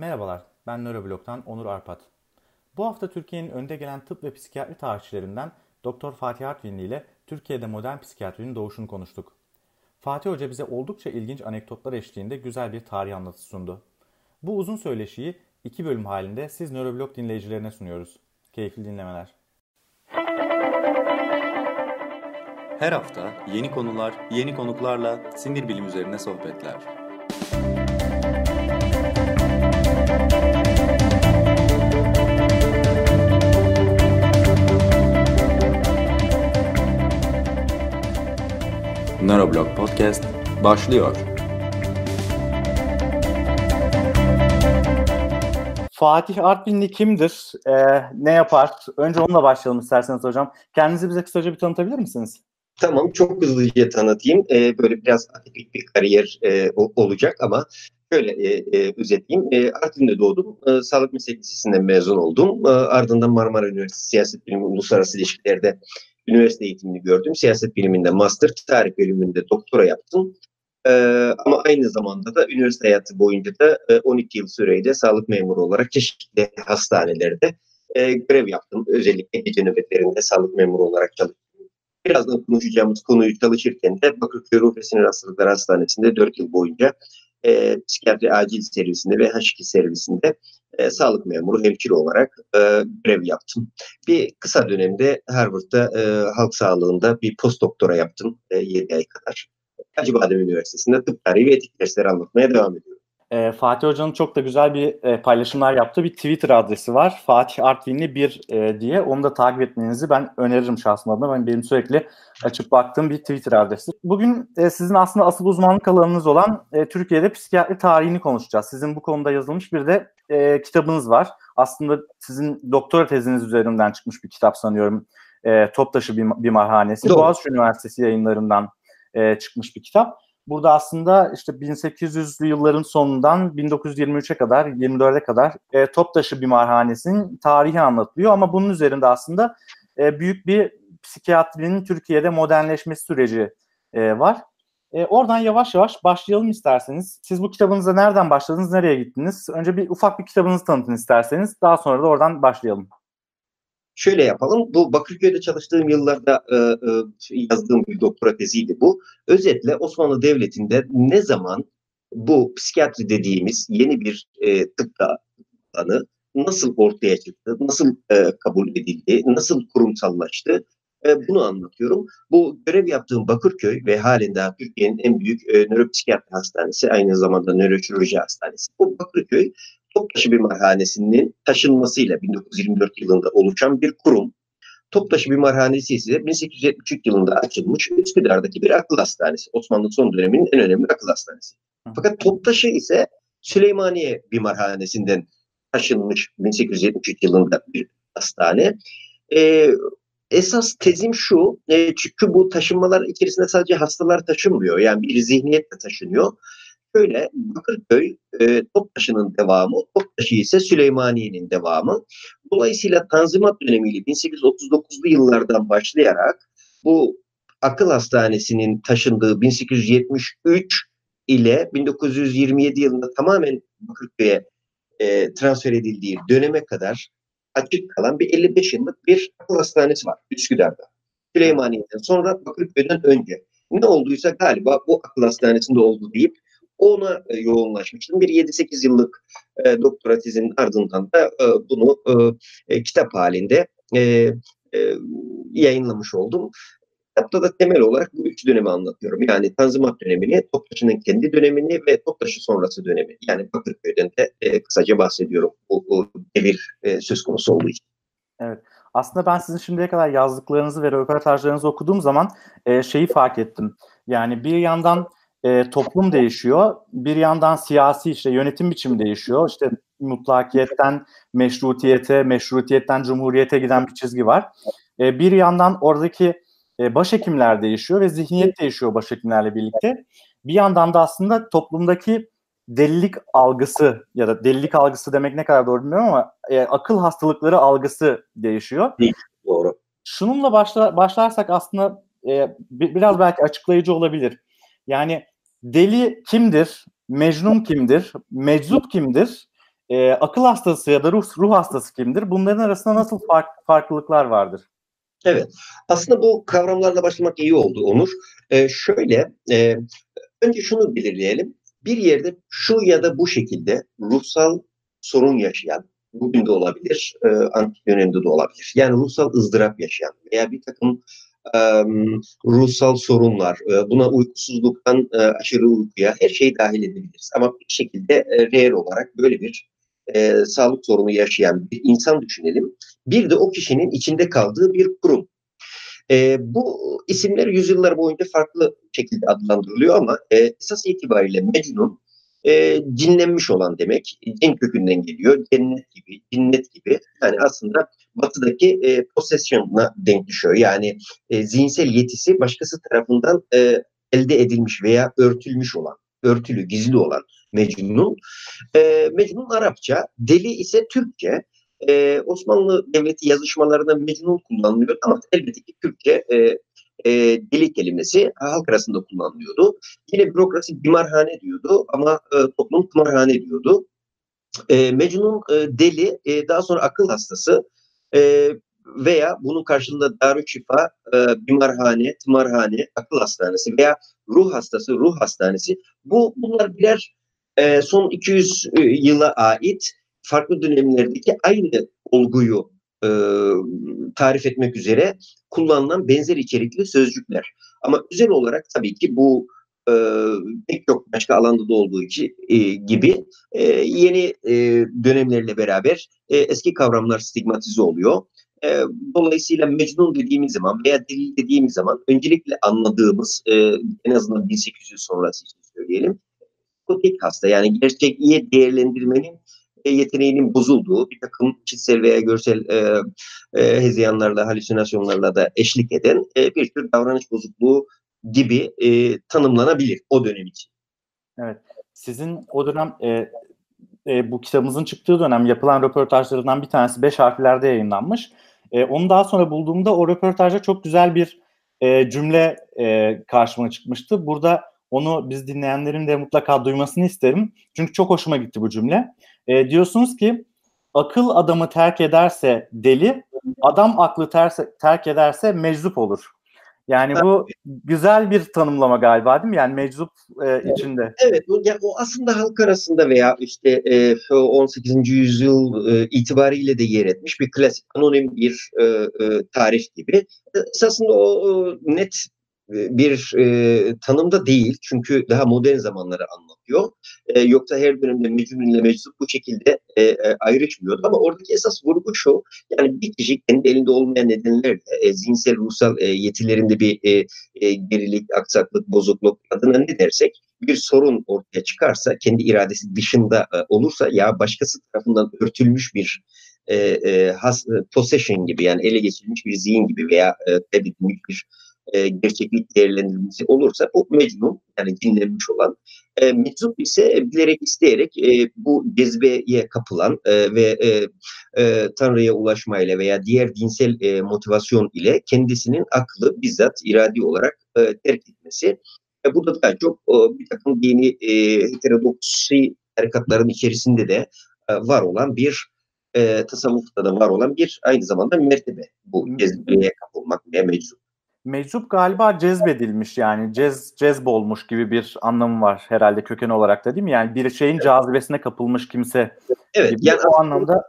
Merhabalar, ben Nöroblog'dan Onur Arpat. Bu hafta Türkiye'nin önde gelen tıp ve psikiyatri tarihçilerinden Doktor Fatih Artvinli ile Türkiye'de modern psikiyatrinin doğuşunu konuştuk. Fatih Hoca bize oldukça ilginç anekdotlar eşliğinde güzel bir tarih anlatısı sundu. Bu uzun söyleşiyi iki bölüm halinde siz Nöroblog dinleyicilerine sunuyoruz. Keyifli dinlemeler. Her hafta yeni konular, yeni konuklarla sinir bilim üzerine sohbetler. Neuroblog Podcast başlıyor. Fatih Artvinli kimdir? Ee, ne yapar? Önce onunla başlayalım isterseniz hocam. Kendinizi bize kısaca bir tanıtabilir misiniz? Tamam, çok hızlıca tanıtayım. Ee, böyle biraz atipik bir kariyer e, olacak ama şöyle e, e, özetleyeyim. E, Artvin'de doğdum. E, Sağlık Meslek Lisesi'nden mezun oldum. E, ardından Marmara Üniversitesi Siyaset Bilimi Uluslararası İlişkilerde üniversite eğitimini gördüm. Siyaset biliminde master, tarih bölümünde doktora yaptım. Ee, ama aynı zamanda da üniversite hayatı boyunca da e, 12 yıl süreyle sağlık memuru olarak çeşitli hastanelerde e, görev yaptım. Özellikle gece nöbetlerinde sağlık memuru olarak çalıştım. Birazdan konuşacağımız konuyu çalışırken de Bakırköy Ruh ve Sinir Hastalıkları Hastanesi'nde 4 yıl boyunca e, psikiyatri acil servisinde ve H2 servisinde e, sağlık memuru, hemşire olarak e, görev yaptım. Bir kısa dönemde Harvard'da e, halk sağlığında bir post doktora yaptım e, 7 ay kadar. Acıbadem Üniversitesi'nde tıp tarihi ve etik dersleri anlatmaya devam ediyorum. E, Fatih Hoca'nın çok da güzel bir e, paylaşımlar yaptığı bir Twitter adresi var. Fatih Artvinli 1 e, diye. Onu da takip etmenizi ben öneririm şahsım adına. Ben benim sürekli açıp baktığım bir Twitter adresi. Bugün e, sizin aslında asıl uzmanlık alanınız olan e, Türkiye'de psikiyatri tarihini konuşacağız. Sizin bu konuda yazılmış bir de e, kitabınız var. Aslında sizin doktora teziniz üzerinden çıkmış bir kitap sanıyorum. E, Toptaşı Bimarhanesi. Doğru. Boğaziçi Üniversitesi yayınlarından e, çıkmış bir kitap. Burada aslında işte 1800'lü yılların sonundan 1923'e kadar, 24'e kadar e, Toptaşı Bimarhanesi'nin tarihi anlatılıyor. Ama bunun üzerinde aslında e, büyük bir psikiyatrinin Türkiye'de modernleşmesi süreci e, var. E, oradan yavaş yavaş başlayalım isterseniz. Siz bu kitabınıza nereden başladınız, nereye gittiniz? Önce bir ufak bir kitabınızı tanıtın isterseniz. Daha sonra da oradan başlayalım. Şöyle yapalım. Bu Bakırköy'de çalıştığım yıllarda e, e, yazdığım bir doktora teziydi bu. Özetle Osmanlı Devleti'nde ne zaman bu psikiyatri dediğimiz yeni bir e, tıp alanı nasıl ortaya çıktı, nasıl e, kabul edildi, nasıl kurumsallaştı e, bunu anlatıyorum. Bu görev yaptığım Bakırköy ve halen daha Türkiye'nin en büyük e, nöropsikiyatri hastanesi, aynı zamanda nöroşirurji hastanesi. Bu Bakırköy Toptaşı Bimarhanesi'nin taşınmasıyla 1924 yılında oluşan bir kurum. Toptaşı Bimarhanesi ise 1873 yılında açılmış Üsküdar'daki bir akıl hastanesi. Osmanlı son döneminin en önemli akıl hastanesi. Fakat Toptaşı ise Süleymaniye Bimarhanesi'nden taşınmış 1873 yılında bir hastane. Ee, esas tezim şu, e, çünkü bu taşınmalar içerisinde sadece hastalar taşınmıyor. Yani bir zihniyet de taşınıyor. Şöyle Bakırköy e, Toptaşı'nın devamı, Toptaşı ise Süleymaniye'nin devamı. Dolayısıyla Tanzimat dönemiyle 1839'lu yıllardan başlayarak bu akıl hastanesinin taşındığı 1873 ile 1927 yılında tamamen Bakırköy'e e, transfer edildiği döneme kadar açık kalan bir 55 yıllık bir akıl hastanesi var Üsküdar'da. Süleymaniye'den sonra Bakırköy'den önce. Ne olduysa galiba bu akıl hastanesinde oldu deyip ona e, yoğunlaşmıştım. Bir 7-8 yıllık e, doktora tezinin ardından da e, bunu e, e, kitap halinde e, e, yayınlamış oldum. Kitapta da temel olarak bu üç dönemi anlatıyorum. Yani Tanzimat dönemini, Toptaşı'nın kendi dönemini ve Toptaşı sonrası dönemi. Yani Bakırköy'den de e, kısaca bahsediyorum bu, bu devir e, söz konusu olduğu için. Evet. Aslında ben sizin şimdiye kadar yazdıklarınızı ve röportajlarınızı okuduğum zaman e, şeyi fark ettim. Yani bir yandan e, toplum değişiyor. Bir yandan siyasi işte yönetim biçimi değişiyor. İşte mutlakiyetten meşrutiyete, meşrutiyetten cumhuriyete giden bir çizgi var. E, bir yandan oradaki e, başhekimler değişiyor ve zihniyet değişiyor başhekimlerle birlikte. Bir yandan da aslında toplumdaki delilik algısı ya da delilik algısı demek ne kadar doğru bilmiyorum ama e, akıl hastalıkları algısı değişiyor. Doğru. Şununla başla, başlarsak aslında e, biraz belki açıklayıcı olabilir. Yani deli kimdir? Mecnun kimdir? Meczup kimdir? e, akıl hastası ya da ruh, ruh hastası kimdir? Bunların arasında nasıl fark, farklılıklar vardır? Evet. Aslında bu kavramlarla başlamak iyi oldu Onur. Ee, şöyle, e, önce şunu belirleyelim. Bir yerde şu ya da bu şekilde ruhsal sorun yaşayan, bugün de olabilir, e, antik dönemde de olabilir. Yani ruhsal ızdırap yaşayan veya bir takım e, ruhsal sorunlar, buna uykusuzluktan aşırı uykuya her şeyi dahil edebiliriz. Ama bir şekilde reel olarak böyle bir sağlık sorunu yaşayan bir insan düşünelim. Bir de o kişinin içinde kaldığı bir kurum. Bu isimler yüzyıllar boyunca farklı şekilde adlandırılıyor ama esas itibariyle Mecnun e, cinlenmiş olan demek. Cin kökünden geliyor. Cennet gibi, cinnet gibi. Yani aslında batıdaki e, possession'a denk düşüyor. Yani e, zihinsel yetisi başkası tarafından e, elde edilmiş veya örtülmüş olan, örtülü, gizli olan Mecnun. E, Mecnun Arapça, deli ise Türkçe. E, Osmanlı Devleti yazışmalarında Mecnun kullanılıyor ama elbette ki Türkçe e, e, deli kelimesi halk arasında kullanılıyordu. Yine bürokrasi bimarhane diyordu ama e, toplum tımarhane diyordu. E, Mecnun e, deli, e, daha sonra akıl hastası e, veya bunun karşılığında Darüşşifa, e, bimarhane, tımarhane, akıl hastanesi veya ruh hastası, ruh hastanesi. Bu bunlar birer e, son 200 e, yıla ait farklı dönemlerdeki aynı olguyu e, tarif etmek üzere kullanılan benzer içerikli sözcükler. Ama özel olarak tabii ki bu e, pek çok başka alanda da olduğu için, e, gibi e, yeni dönemlerle beraber eski kavramlar stigmatize oluyor. Dolayısıyla Mecnun dediğimiz zaman veya delil dediğimiz zaman öncelikle anladığımız en azından 1800 sonrası için söyleyelim psikotik hasta yani gerçekliğe değerlendirmenin e, yeteneğinin bozulduğu bir takım çizsel veya görsel e, e, hezeyanlarla, halüsinasyonlarla da eşlik eden e, bir tür davranış bozukluğu gibi e, tanımlanabilir o dönem için. Evet. Sizin o dönem e, e, bu kitabımızın çıktığı dönem yapılan röportajlarından bir tanesi beş harflerde yayınlanmış. E, onu daha sonra bulduğumda o röportajda çok güzel bir e, cümle e, karşıma çıkmıştı. Burada onu biz dinleyenlerin de mutlaka duymasını isterim. Çünkü çok hoşuma gitti bu cümle. E, diyorsunuz ki akıl adamı terk ederse deli, adam aklı terse, terk ederse meczup olur. Yani bu güzel bir tanımlama galiba değil mi? Yani meczup e, içinde. Evet, bu, yani o aslında halk arasında veya işte e, 18. yüzyıl e, itibariyle de yer etmiş bir klasik anonim bir e, e, tarih gibi. Esasında o, o net bir e, tanımda değil. Çünkü daha modern zamanları anlatıyor. E, yoksa her dönemde Mecnun ile Meczup bu şekilde e, e, ayrışmıyordu. Ama oradaki esas vurgu şu. Yani bir kişi kendi elinde olmayan nedenlerle e, zihinsel, ruhsal e, yetilerinde bir e, e, gerilik, aksaklık, bozukluk adına ne dersek bir sorun ortaya çıkarsa, kendi iradesi dışında e, olursa ya başkası tarafından örtülmüş bir e, e, has, e, possession gibi yani ele geçirilmiş bir zihin gibi veya e, bir e, gerçeklik değerlendirilmesi olursa bu mecnun yani dinlenmiş olan e, meczup ise bilerek isteyerek e, bu cezbeye kapılan e, ve e, e, Tanrı'ya ulaşmayla veya diğer dinsel e, motivasyon ile kendisinin aklı bizzat iradi olarak e, terk etmesi. E, burada da çok e, bir takım dini e, heterodoksi harekatların içerisinde de e, var olan bir e, tasavvufta da var olan bir aynı zamanda mertebe bu cezbeye kapılmak veya meczup meczup galiba cezbedilmiş yani cez cezbolmuş gibi bir anlamı var herhalde köken olarak da değil mi? Yani bir şeyin evet. cazibesine kapılmış kimse. Evet gibi. yani o anlamda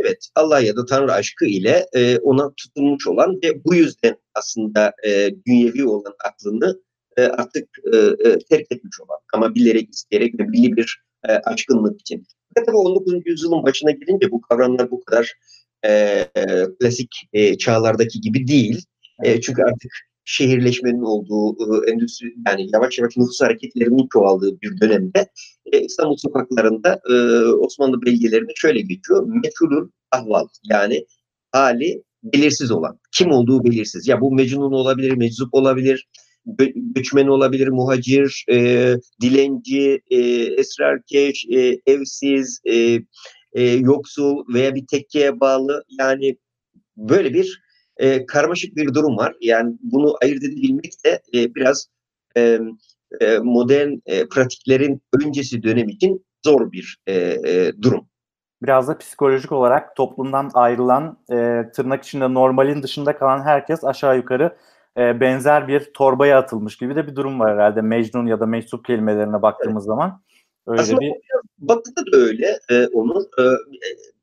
evet Allah ya da Tanrı aşkı ile e, ona tutulmuş olan ve bu yüzden aslında e, dünyevi olan aklını e, artık e, e, terk etmiş olan ama bilerek isteyerek ve belli bir e, aşkınlık için. Tabii 19. yüzyılın başına gelince bu kavramlar bu kadar e, klasik e, çağlardaki gibi değil. E, çünkü artık şehirleşmenin olduğu, e, endüstri yani yavaş yavaş nüfus hareketlerinin çoğaldığı bir dönemde e, İstanbul sokaklarında e, Osmanlı belgelerinde şöyle geçiyor. Meçhulül ahval yani hali belirsiz olan. Kim olduğu belirsiz. Ya bu mecnun olabilir, meczup olabilir, gö göçmen olabilir, muhacir, e, dilenci, e, esrarkeş, e, evsiz, e, e, yoksul veya bir tekkeye bağlı. Yani böyle bir e, karmaşık bir durum var. Yani bunu ayırt edebilmek de e, biraz e, e, modern e, pratiklerin öncesi dönem için zor bir e, e, durum. biraz da psikolojik olarak toplumdan ayrılan e, tırnak içinde normalin dışında kalan herkes aşağı yukarı e, benzer bir torbaya atılmış gibi de bir durum var herhalde Mecnun ya da Meczup kelimelerine baktığımız evet. zaman. Öyle Aslında bir... Batı'da da öyle. E, onun e,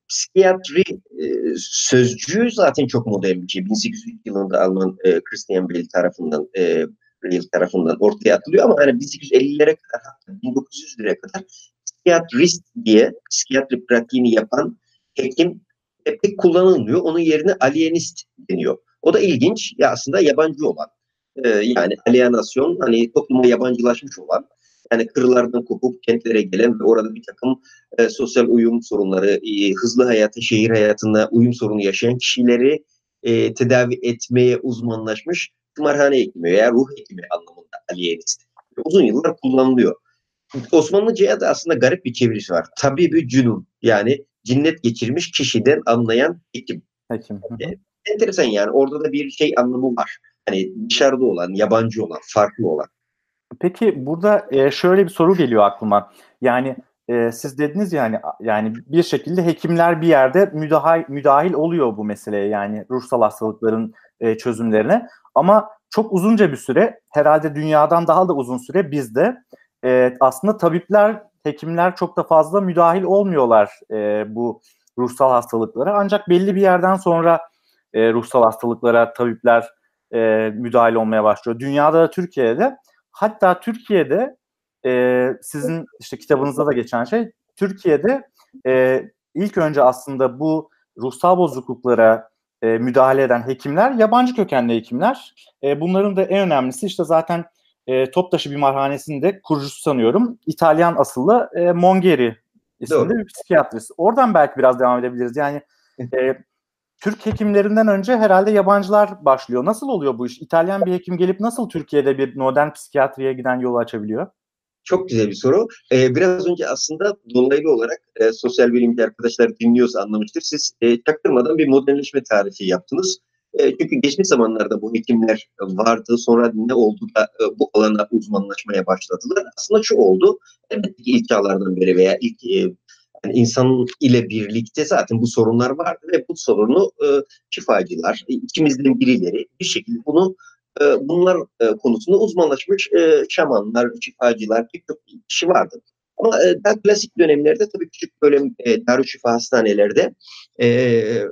psikiyatri e, sözcüğü zaten çok modern bir şey. 1800 yılında Alman e, Christian Bale tarafından e, tarafından ortaya atılıyor ama hani 1850'lere kadar hatta 1900'lere kadar psikiyatrist diye psikiyatri pratiğini yapan hekim pek kullanılmıyor. Onun yerine alienist deniyor. O da ilginç. Ya aslında yabancı olan. E, yani alienasyon hani topluma yabancılaşmış olan yani kırlardan kopup kentlere gelen ve orada bir takım e, sosyal uyum sorunları, e, hızlı hayatı, şehir hayatında uyum sorunu yaşayan kişileri e, tedavi etmeye uzmanlaşmış tımarhane hekimi veya ruh hekimi anlamında alienist. Uzun yıllar kullanılıyor. Osmanlıca'ya da aslında garip bir çevirisi var. Tabii bir cünun yani cinnet geçirmiş kişiden anlayan hekim. Hekim. E, enteresan yani orada da bir şey anlamı var. Hani dışarıda olan, yabancı olan, farklı olan. Peki burada e, şöyle bir soru geliyor aklıma. Yani e, siz dediniz yani yani bir şekilde hekimler bir yerde müdahil, müdahil oluyor bu meseleye yani ruhsal hastalıkların e, çözümlerine. Ama çok uzunca bir süre herhalde dünyadan daha da uzun süre bizde aslında tabipler, hekimler çok da fazla müdahil olmuyorlar bu ruhsal hastalıklara. Ancak belli bir yerden sonra e, ruhsal hastalıklara tabipler e, müdahil olmaya başlıyor. Dünyada da Türkiye'de hatta Türkiye'de e, sizin işte kitabınızda da geçen şey Türkiye'de e, ilk önce aslında bu ruhsal bozukluklara e, müdahale eden hekimler yabancı kökenli hekimler. E, bunların da en önemlisi işte zaten e, Toptaşı Bimarhanesi'nde kurucusu sanıyorum. İtalyan asıllı e, Mongeri isimli Doğru. bir psikiyatrist. Oradan belki biraz devam edebiliriz. Yani e, Türk hekimlerinden önce herhalde yabancılar başlıyor. Nasıl oluyor bu iş? İtalyan bir hekim gelip nasıl Türkiye'de bir modern psikiyatriye giden yolu açabiliyor? Çok güzel bir soru. Ee, biraz önce aslında dolaylı olarak e, sosyal bilimci arkadaşlar dinliyorsa anlamıştır. Siz e, çaktırmadan bir modernleşme tarifi yaptınız. E, çünkü geçmiş zamanlarda bu hekimler vardı. Sonra ne oldu da e, bu alana uzmanlaşmaya başladılar. Aslında şu oldu. Elbette ki ilk çağlardan beri veya ilk e, yani insan ile birlikte zaten bu sorunlar vardı ve bu sorunu e, şifacılar, ikimizden birileri bir şekilde bunu e, bunlar e, konusunda uzmanlaşmış e, şamanlar, şifacılar birçok kişi vardı. Ama e, daha klasik dönemlerde tabii küçük böyle e, Darüşşifa hastanelerde e,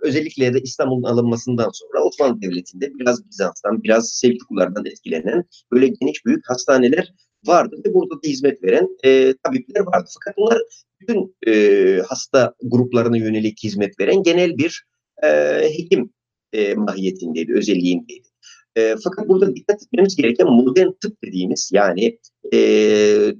özellikle de İstanbul'un alınmasından sonra Osmanlı Devleti'nde biraz Bizans'tan, biraz Selçuklulardan etkilenen böyle geniş büyük hastaneler vardı ve burada da hizmet veren e, tabipler vardı. Fakat bunlar bütün e, hasta gruplarına yönelik hizmet veren genel bir e, hekim e, mahiyetindeydi, özelliğindeydi. E, fakat burada dikkat etmemiz gereken modern tıp dediğimiz yani e,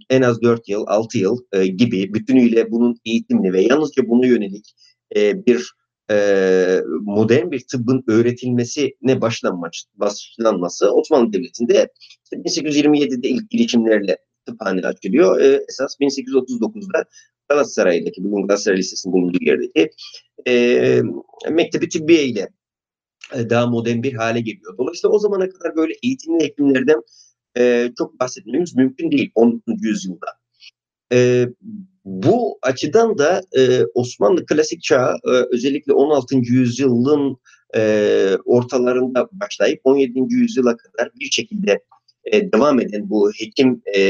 en az 4 yıl, 6 yıl e, gibi bütünüyle bunun eğitimli ve yalnızca buna yönelik e, bir e, modern bir tıbbın öğretilmesine başlanmış, başlanması Osmanlı Devleti'nde 1827'de ilk girişimlerle tıphane açılıyor. E, esas 1839'da Galatasaray'daki, bugün Galatasaray Lisesi'nin bulunduğu yerdeki e, Mektebi Tıbbiye ile daha modern bir hale geliyor. Dolayısıyla o zamana kadar böyle eğitimli hekimlerden e, çok bahsetmemiz mümkün değil 19. yüzyılda. E, bu açıdan da e, Osmanlı klasik çağı e, özellikle 16. yüzyılın e, ortalarında başlayıp 17. yüzyıla kadar bir şekilde e, devam eden bu hekim e,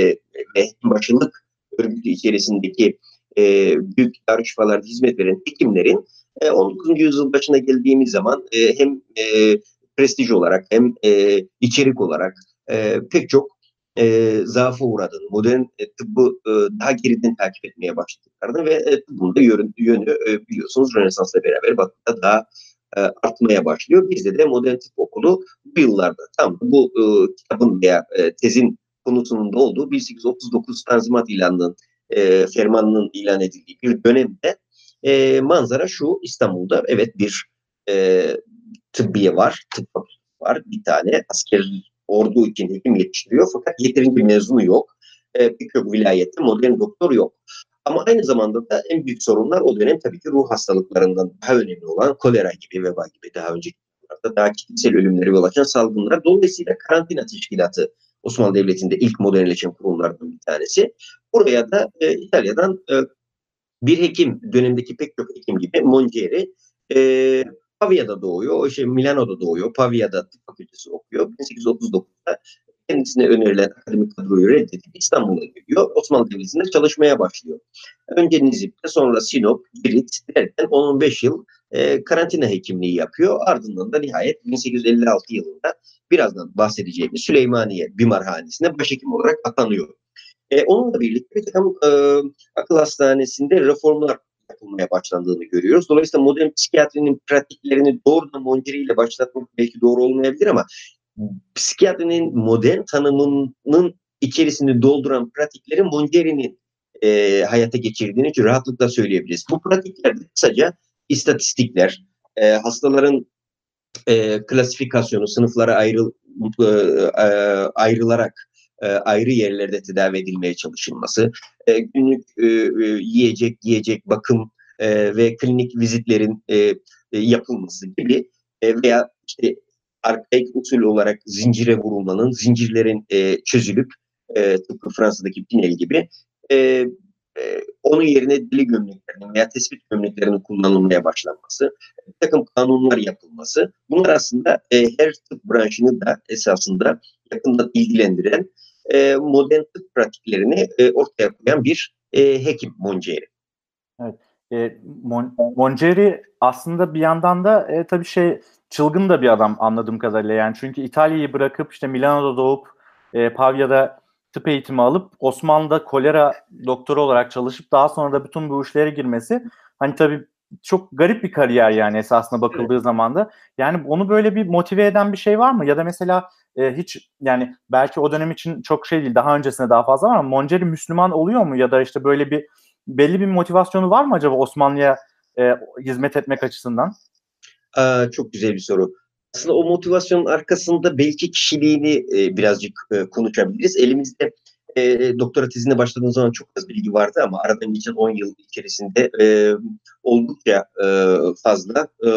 ve hekimbaşılık örgütü içerisindeki e, büyük darüşşifalarda hizmet veren hekimlerin e, 19. yüzyıl başına geldiğimiz zaman e, hem e, prestij olarak hem e, içerik olarak e, pek çok e, zaafa uğradığını, modern e, tıbbı e, daha geriden takip etmeye başladıklarını ve e, tıbbın da yönü, yönü e, biliyorsunuz Rönesans'la beraber Batı'da daha e, artmaya başlıyor. Bizde de modern tıp okulu bu yıllarda tam bu e, kitabın veya e, tezin konusunun da olduğu 1839 Tanzimat ilanının e, fermanının ilan edildiği bir dönemde e, manzara şu İstanbul'da evet bir e, tıbbiye var, tıp var bir tane asker ordu için hekim yetiştiriyor fakat yeterince mezunu yok. E, Birçok vilayette modern doktor yok. Ama aynı zamanda da en büyük sorunlar o dönem tabii ki ruh hastalıklarından daha önemli olan kolera gibi, veba gibi daha önceki yıllarda daha kitlesel ölümleri yol açan salgınlar. Dolayısıyla karantina teşkilatı Osmanlı Devleti'nde ilk modernleşen kurumlardan bir tanesi. Buraya da e, İtalya'dan e, bir hekim dönemdeki pek çok hekim gibi Mongieri e, Pavia'da doğuyor. O şey Milano'da doğuyor. Pavia'da tıp fakültesi okuyor. 1839'da kendisine önerilen akademik kadroyu reddedip İstanbul'a geliyor. Osmanlı Devleti'nde çalışmaya başlıyor. Önce Nizip'te sonra Sinop, Girit derken 10-15 yıl e, karantina hekimliği yapıyor. Ardından da nihayet 1856 yılında birazdan bahsedeceğimiz Süleymaniye Bimarhanesi'ne başhekim olarak atanıyor. E, onunla birlikte bir takım e, akıl hastanesinde reformlar yapılmaya başlandığını görüyoruz. Dolayısıyla modern psikiyatrinin pratiklerini doğrudan Mongeri ile başlatmak belki doğru olmayabilir ama psikiyatrinin modern tanımının içerisini dolduran pratikleri Mongeri'nin e, hayata geçirdiğini için rahatlıkla söyleyebiliriz. Bu pratiklerde kısaca istatistikler, e, hastaların e, klasifikasyonu, sınıflara ayrıl, e, e, ayrılarak e, ayrı yerlerde tedavi edilmeye çalışılması, e, günlük e, yiyecek, yiyecek, bakım ve klinik vizitlerin yapılması gibi veya işte arkaik usul olarak zincire vurulmanın, zincirlerin çözülüp tıpkı Fransa'daki Pinel gibi onun yerine deli gömleklerinin veya tespit gömleklerinin kullanılmaya başlanması, bir takım kanunlar yapılması, bunlar aslında her tıp branşını da esasında yakından ilgilendiren e, modern tıp pratiklerini e, ortaya koyan bir e, hekim Mongeri. Evet. E, Mon Mongeri aslında bir yandan da e, tabii şey çılgın da bir adam anladığım kadarıyla yani çünkü İtalya'yı bırakıp işte Milano'da doğup e, Pavya'da tıp eğitimi alıp Osmanlı'da kolera doktoru olarak çalışıp daha sonra da bütün bu işlere girmesi hani tabii çok garip bir kariyer yani esasına bakıldığı evet. zaman da. Yani onu böyle bir motive eden bir şey var mı? Ya da mesela e, hiç yani belki o dönem için çok şey değil daha öncesinde daha fazla var ama Monceri Müslüman oluyor mu? Ya da işte böyle bir belli bir motivasyonu var mı acaba Osmanlı'ya e, hizmet etmek açısından? Aa, çok güzel bir soru. Aslında o motivasyonun arkasında belki kişiliğini e, birazcık e, konuşabiliriz. Elimizde e, doktora tezine başladığım zaman çok az bilgi vardı ama aradan geçen 10 yıl içerisinde e, oldukça e, fazla e,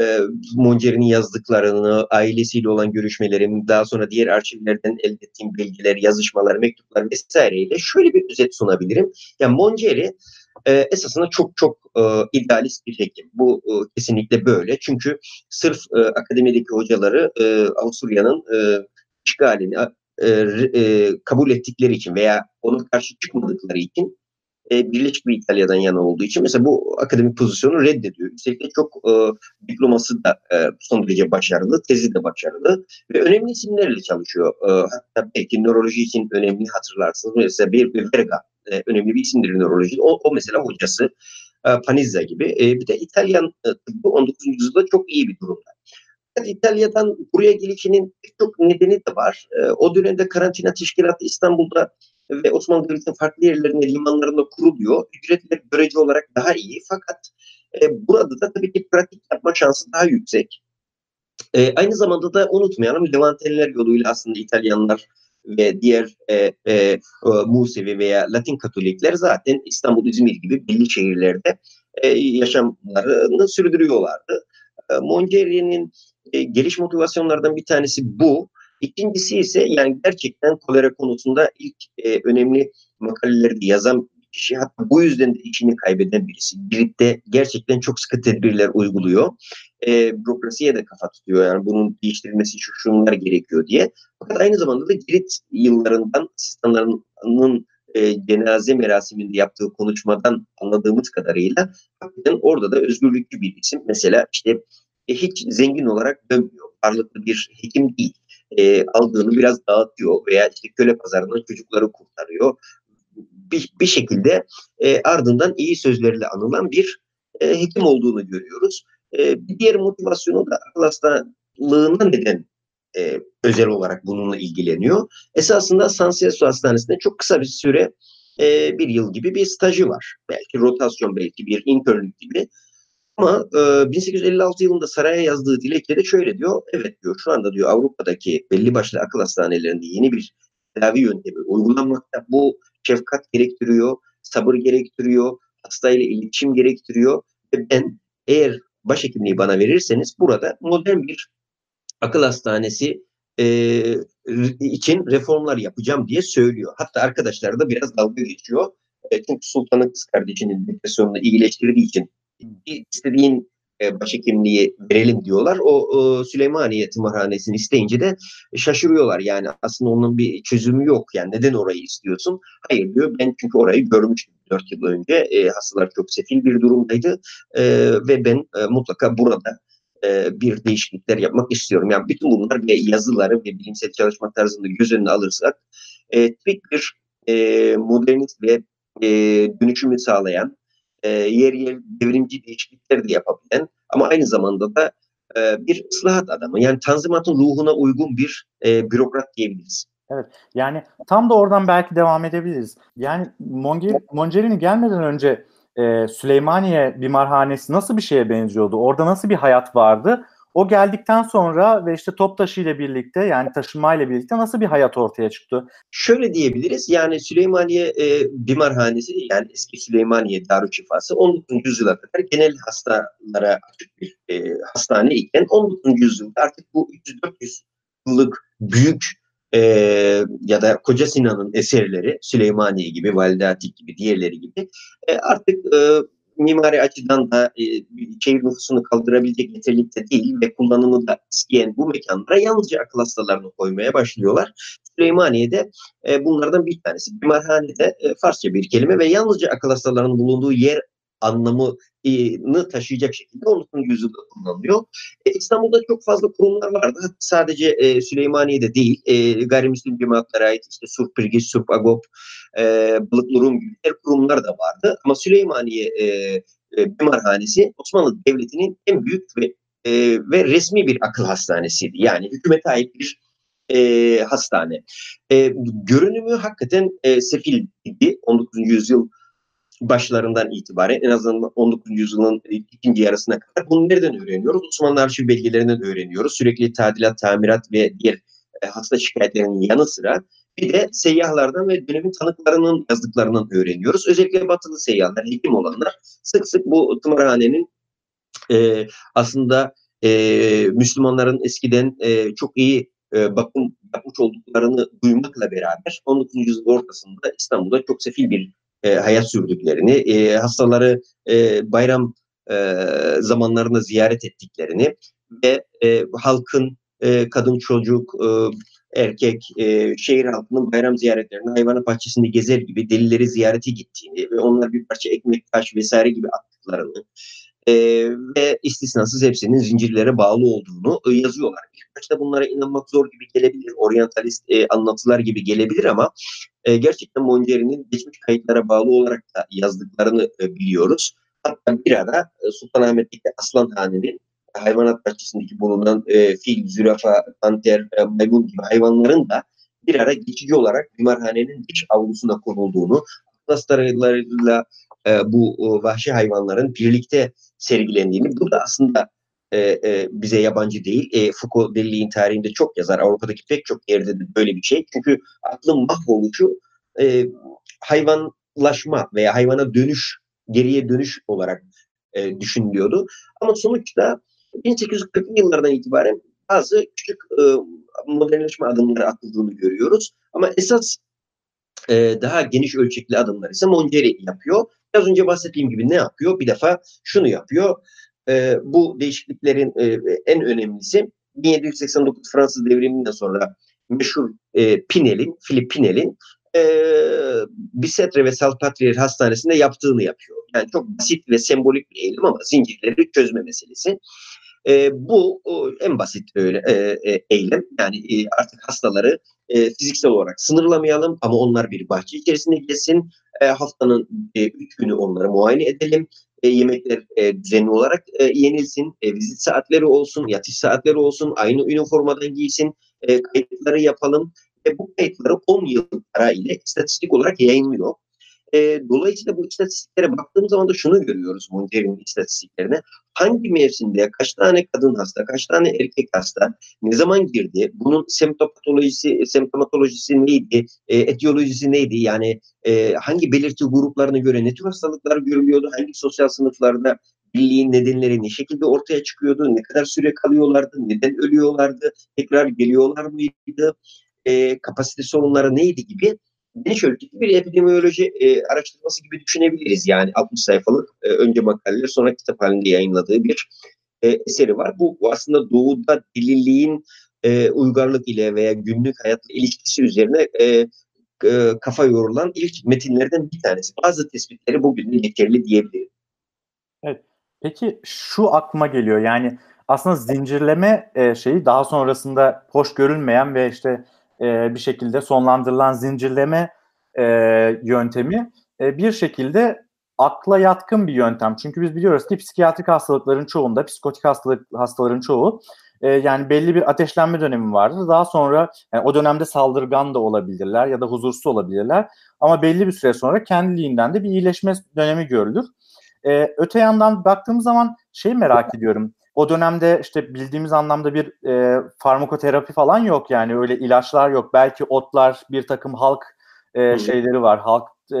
e, Monceri'nin yazdıklarını, ailesiyle olan görüşmelerim, daha sonra diğer arşivlerden elde ettiğim bilgiler, yazışmalar, mektuplar vesaireyle şöyle bir özet sunabilirim. Yani Monceri e, esasında çok çok e, idealist bir hekim. Bu e, kesinlikle böyle. Çünkü sırf e, akademideki hocaları e, Avusturya'nın e, işgalini e, e, kabul ettikleri için veya ona karşı çıkmadıkları için e, Birleşik bir İtalya'dan yana olduğu için mesela bu akademik pozisyonu reddediyor. Üstelik de çok e, diploması da e, son derece başarılı, tezi de başarılı ve önemli isimlerle çalışıyor. E, hatta belki nöroloji için önemli hatırlarsınız. Mesela bir, bir Verga e, önemli bir isimdir nöroloji. O, o mesela hocası e, Panizza gibi. E, bir de İtalyan e, tıbbı 19. yüzyılda çok iyi bir durumda. İtalya'dan buraya gelişinin çok nedeni de var. E, o dönemde karantina teşkilatı İstanbul'da ve Osmanlı Devleti'nin farklı yerlerinde, limanlarında kuruluyor. Ücretler görece olarak daha iyi fakat e, burada da tabii ki pratik yapma şansı daha yüksek. E, aynı zamanda da unutmayalım Levantenler yoluyla aslında İtalyanlar ve diğer e, e, Musevi veya Latin Katolikler zaten İstanbul, İzmir gibi belli şehirlerde e, yaşamlarını sürdürüyorlardı. E, Mongeri'nin e, geliş motivasyonlardan bir tanesi bu. İkincisi ise yani gerçekten kolera konusunda ilk e, önemli makaleleri yazan kişi. Hatta bu yüzden de içini kaybeden birisi. Girit'te gerçekten çok sıkı tedbirler uyguluyor. E, bürokrasiye de kafa tutuyor. Yani bunun değiştirilmesi şu şunlar gerekiyor diye. Fakat aynı zamanda da Girit yıllarından asistanlarının e, cenaze merasiminde yaptığı konuşmadan anladığımız kadarıyla orada da özgürlükçü bir isim. Mesela işte e, hiç zengin olarak dönmüyor. Varlıklı bir hekim değil e, aldığını biraz dağıtıyor veya işte köle pazarından çocukları kurtarıyor. Bir, bir şekilde e, ardından iyi sözlerle anılan bir e, hekim olduğunu görüyoruz. E, bir diğer motivasyonu da akıl hastalığına neden e, özel olarak bununla ilgileniyor. Esasında San Celso Hastanesi'nde çok kısa bir süre e, bir yıl gibi bir stajı var. Belki rotasyon, belki bir internlük gibi. Ama e, 1856 yılında saraya yazdığı dilekçede şöyle diyor. Evet diyor şu anda diyor Avrupa'daki belli başlı akıl hastanelerinde yeni bir tedavi yöntemi uygulanmakta. Bu şefkat gerektiriyor, sabır gerektiriyor, hastayla iletişim gerektiriyor. Ve ben eğer başhekimliği bana verirseniz burada modern bir akıl hastanesi e, için reformlar yapacağım diye söylüyor. Hatta arkadaşlar da biraz dalga geçiyor. E, çünkü sultanın kız kardeşinin depresyonunu iyileştirdiği için istediğin e, başhekimliği verelim diyorlar. O, o Süleymaniye tımarhanesini isteyince de şaşırıyorlar. Yani aslında onun bir çözümü yok. Yani neden orayı istiyorsun? Hayır diyor ben çünkü orayı görmüştüm 4 yıl önce. E, hastalar çok sefil bir durumdaydı e, ve ben e, mutlaka burada e, bir değişiklikler yapmak istiyorum. Yani bütün bunlar ve yazıları ve bilimsel çalışma tarzını göz önüne alırsak e, bir e, modernist ve e, dönüşümü sağlayan e, yer yer devrimci değişiklikler de yapabilen ama aynı zamanda da e, bir ıslahat adamı. Yani Tanzimat'ın ruhuna uygun bir e, bürokrat diyebiliriz. Evet. Yani tam da oradan belki devam edebiliriz. Yani Mongerini gelmeden önce e, Süleymaniye Bimarhanesi nasıl bir şeye benziyordu? Orada nasıl bir hayat vardı? O geldikten sonra ve işte Toptaşı ile birlikte yani taşınma ile birlikte nasıl bir hayat ortaya çıktı? Şöyle diyebiliriz yani Süleymaniye e, Bimarhanesi yani eski Süleymaniye Darüşşifası 19. yüzyıla kadar genel hastalara açık bir e, hastane iken 19. yüzyılda artık bu 300-400 yıllık büyük e, ya da Koca Sinan'ın eserleri Süleymaniye gibi, Valide Atik gibi, diğerleri gibi e, artık e, mimari açıdan da e, şehir nüfusunu kaldırabilecek nitelikte değil ve kullanımı da isteyen bu mekanlara yalnızca akıl hastalarını koymaya başlıyorlar. Süleymaniye'de e, bunlardan bir tanesi. Mimarhanede e, Farsça bir kelime ve yalnızca akıl hastalarının bulunduğu yer anlamını taşıyacak şekilde 19. yüzyılda kullanılıyor. E, İstanbul'da çok fazla kurumlar vardı. Sadece e, Süleymaniye'de değil, e, gayrimüslim cemaatlere ait işte Surp Pirgiz, Surp Agop, e, Balıklı Rum gibi kurumlar da vardı. Ama Süleymaniye e, e, Bimarhanesi Osmanlı Devleti'nin en büyük ve e, ve resmi bir akıl hastanesiydi. Yani hükümete ait bir e, hastane. E, görünümü hakikaten e, sefil idi. 19. yüzyıl başlarından itibaren en azından 19. yüzyılın ikinci yarısına kadar bunu nereden öğreniyoruz? Osmanlı arşiv belgelerinden öğreniyoruz. Sürekli tadilat, tamirat ve diğer e, hasta şikayetlerinin yanı sıra bir de seyyahlardan ve dönemin tanıklarının yazdıklarından öğreniyoruz. Özellikle batılı seyyahlar, hekim olanlar sık sık bu tımarhanenin e, aslında e, Müslümanların eskiden e, çok iyi e, bakım yapmış olduklarını duymakla beraber 19. yüzyıl ortasında İstanbul'da çok sefil bir e, hayat sürdüklerini, e, hastaları e, bayram e, zamanlarında ziyaret ettiklerini ve e, halkın e, kadın çocuk, e, erkek, e, şehir halkının bayram ziyaretlerini hayvanat bahçesinde gezer gibi delileri ziyarete gittiğini ve onlar bir parça ekmek, taş vesaire gibi attıklarını e, ve istisnasız hepsinin zincirlere bağlı olduğunu e, yazıyorlar. İlk başta bunlara inanmak zor gibi gelebilir, oryantalist e, anlatılar gibi gelebilir ama e, gerçekten Mongeri'nin geçmiş kayıtlara bağlı olarak da yazdıklarını e, biliyoruz. Hatta bir ara e, Sultanahmet'teki Aslanhane'nin hayvanat bahçesindeki bulunan e, fil, zürafa, panter, e, maymun gibi hayvanların da bir ara geçici olarak bimarhanenin dış avlusuna konulduğunu, atlaslarıyla e, bu vahşi hayvanların birlikte sergilendiğini, bu da aslında e, e, bize yabancı değil. E, Foucault deliliğin tarihinde çok yazar. Avrupa'daki pek çok yerde de böyle bir şey. Çünkü aklın mahvoluşu e, hayvanlaşma veya hayvana dönüş, geriye dönüş olarak e, düşünülüyordu. Ama sonuçta 1840'lı yıllardan itibaren bazı küçük e, modernleşme adımları atıldığını görüyoruz. Ama esas e, daha geniş ölçekli adımlar ise Mongeri yapıyor. Biraz önce bahsettiğim gibi ne yapıyor? Bir defa şunu yapıyor. E, bu değişikliklerin e, en önemlisi 1789 Fransız devriminden sonra meşhur e, Pinel'in, Philip Pinel'in e, Bisetre ve Salpatrier Hastanesi'nde yaptığını yapıyor. Yani çok basit ve sembolik bir eylem ama zincirleri çözme meselesi. E, bu o, en basit öyle e, e, eylem. Yani e, artık hastaları e, fiziksel olarak sınırlamayalım ama onlar bir bahçe içerisinde geçsin. E, haftanın e, üç günü onları muayene edelim. E, yemekler e, düzenli olarak e, yenilsin. E, vizit saatleri olsun, yatış saatleri olsun. Aynı üniformadan giysin. E, kayıtları yapalım. Ve bu kayıtları 10 yıl ara ile istatistik olarak yayınlıyor. E, dolayısıyla bu istatistiklere baktığımız zaman da şunu görüyoruz Monter'in istatistiklerine. Hangi mevsimde kaç tane kadın hasta, kaç tane erkek hasta, ne zaman girdi, bunun semptomatolojisi, semptomatolojisi neydi, e, etiyolojisi neydi, yani e, hangi belirti gruplarına göre ne tür hastalıklar görülüyordu, hangi sosyal sınıflarda birliğin nedenleri ne şekilde ortaya çıkıyordu, ne kadar süre kalıyorlardı, neden ölüyorlardı, tekrar geliyorlar mıydı, e, kapasite sorunları neydi gibi geniş ölçekli bir epidemioloji e, araştırması gibi düşünebiliriz. Yani 60 sayfalık e, önce makaleler sonra kitap halinde yayınladığı bir e, eseri var. Bu aslında doğuda dililiğin e, uygarlık ile veya günlük hayatla ilişkisi üzerine e, e, kafa yorulan ilk metinlerden bir tanesi. Bazı tespitleri bugün de geçerli diyebilirim. Evet. Peki şu aklıma geliyor yani aslında zincirleme e, şeyi daha sonrasında hoş görülmeyen ve işte e, bir şekilde sonlandırılan zincirleme e, yöntemi e, bir şekilde akla yatkın bir yöntem. Çünkü biz biliyoruz ki psikiyatrik hastalıkların çoğunda, psikotik hastalık hastaların çoğu e, yani belli bir ateşlenme dönemi vardır. Daha sonra yani o dönemde saldırgan da olabilirler ya da huzursuz olabilirler. Ama belli bir süre sonra kendiliğinden de bir iyileşme dönemi görülür. E, öte yandan baktığımız zaman şey merak ediyorum. O dönemde işte bildiğimiz anlamda bir e, farmakoterapi falan yok yani öyle ilaçlar yok. Belki otlar, bir takım halk e, şeyleri var. Halk e,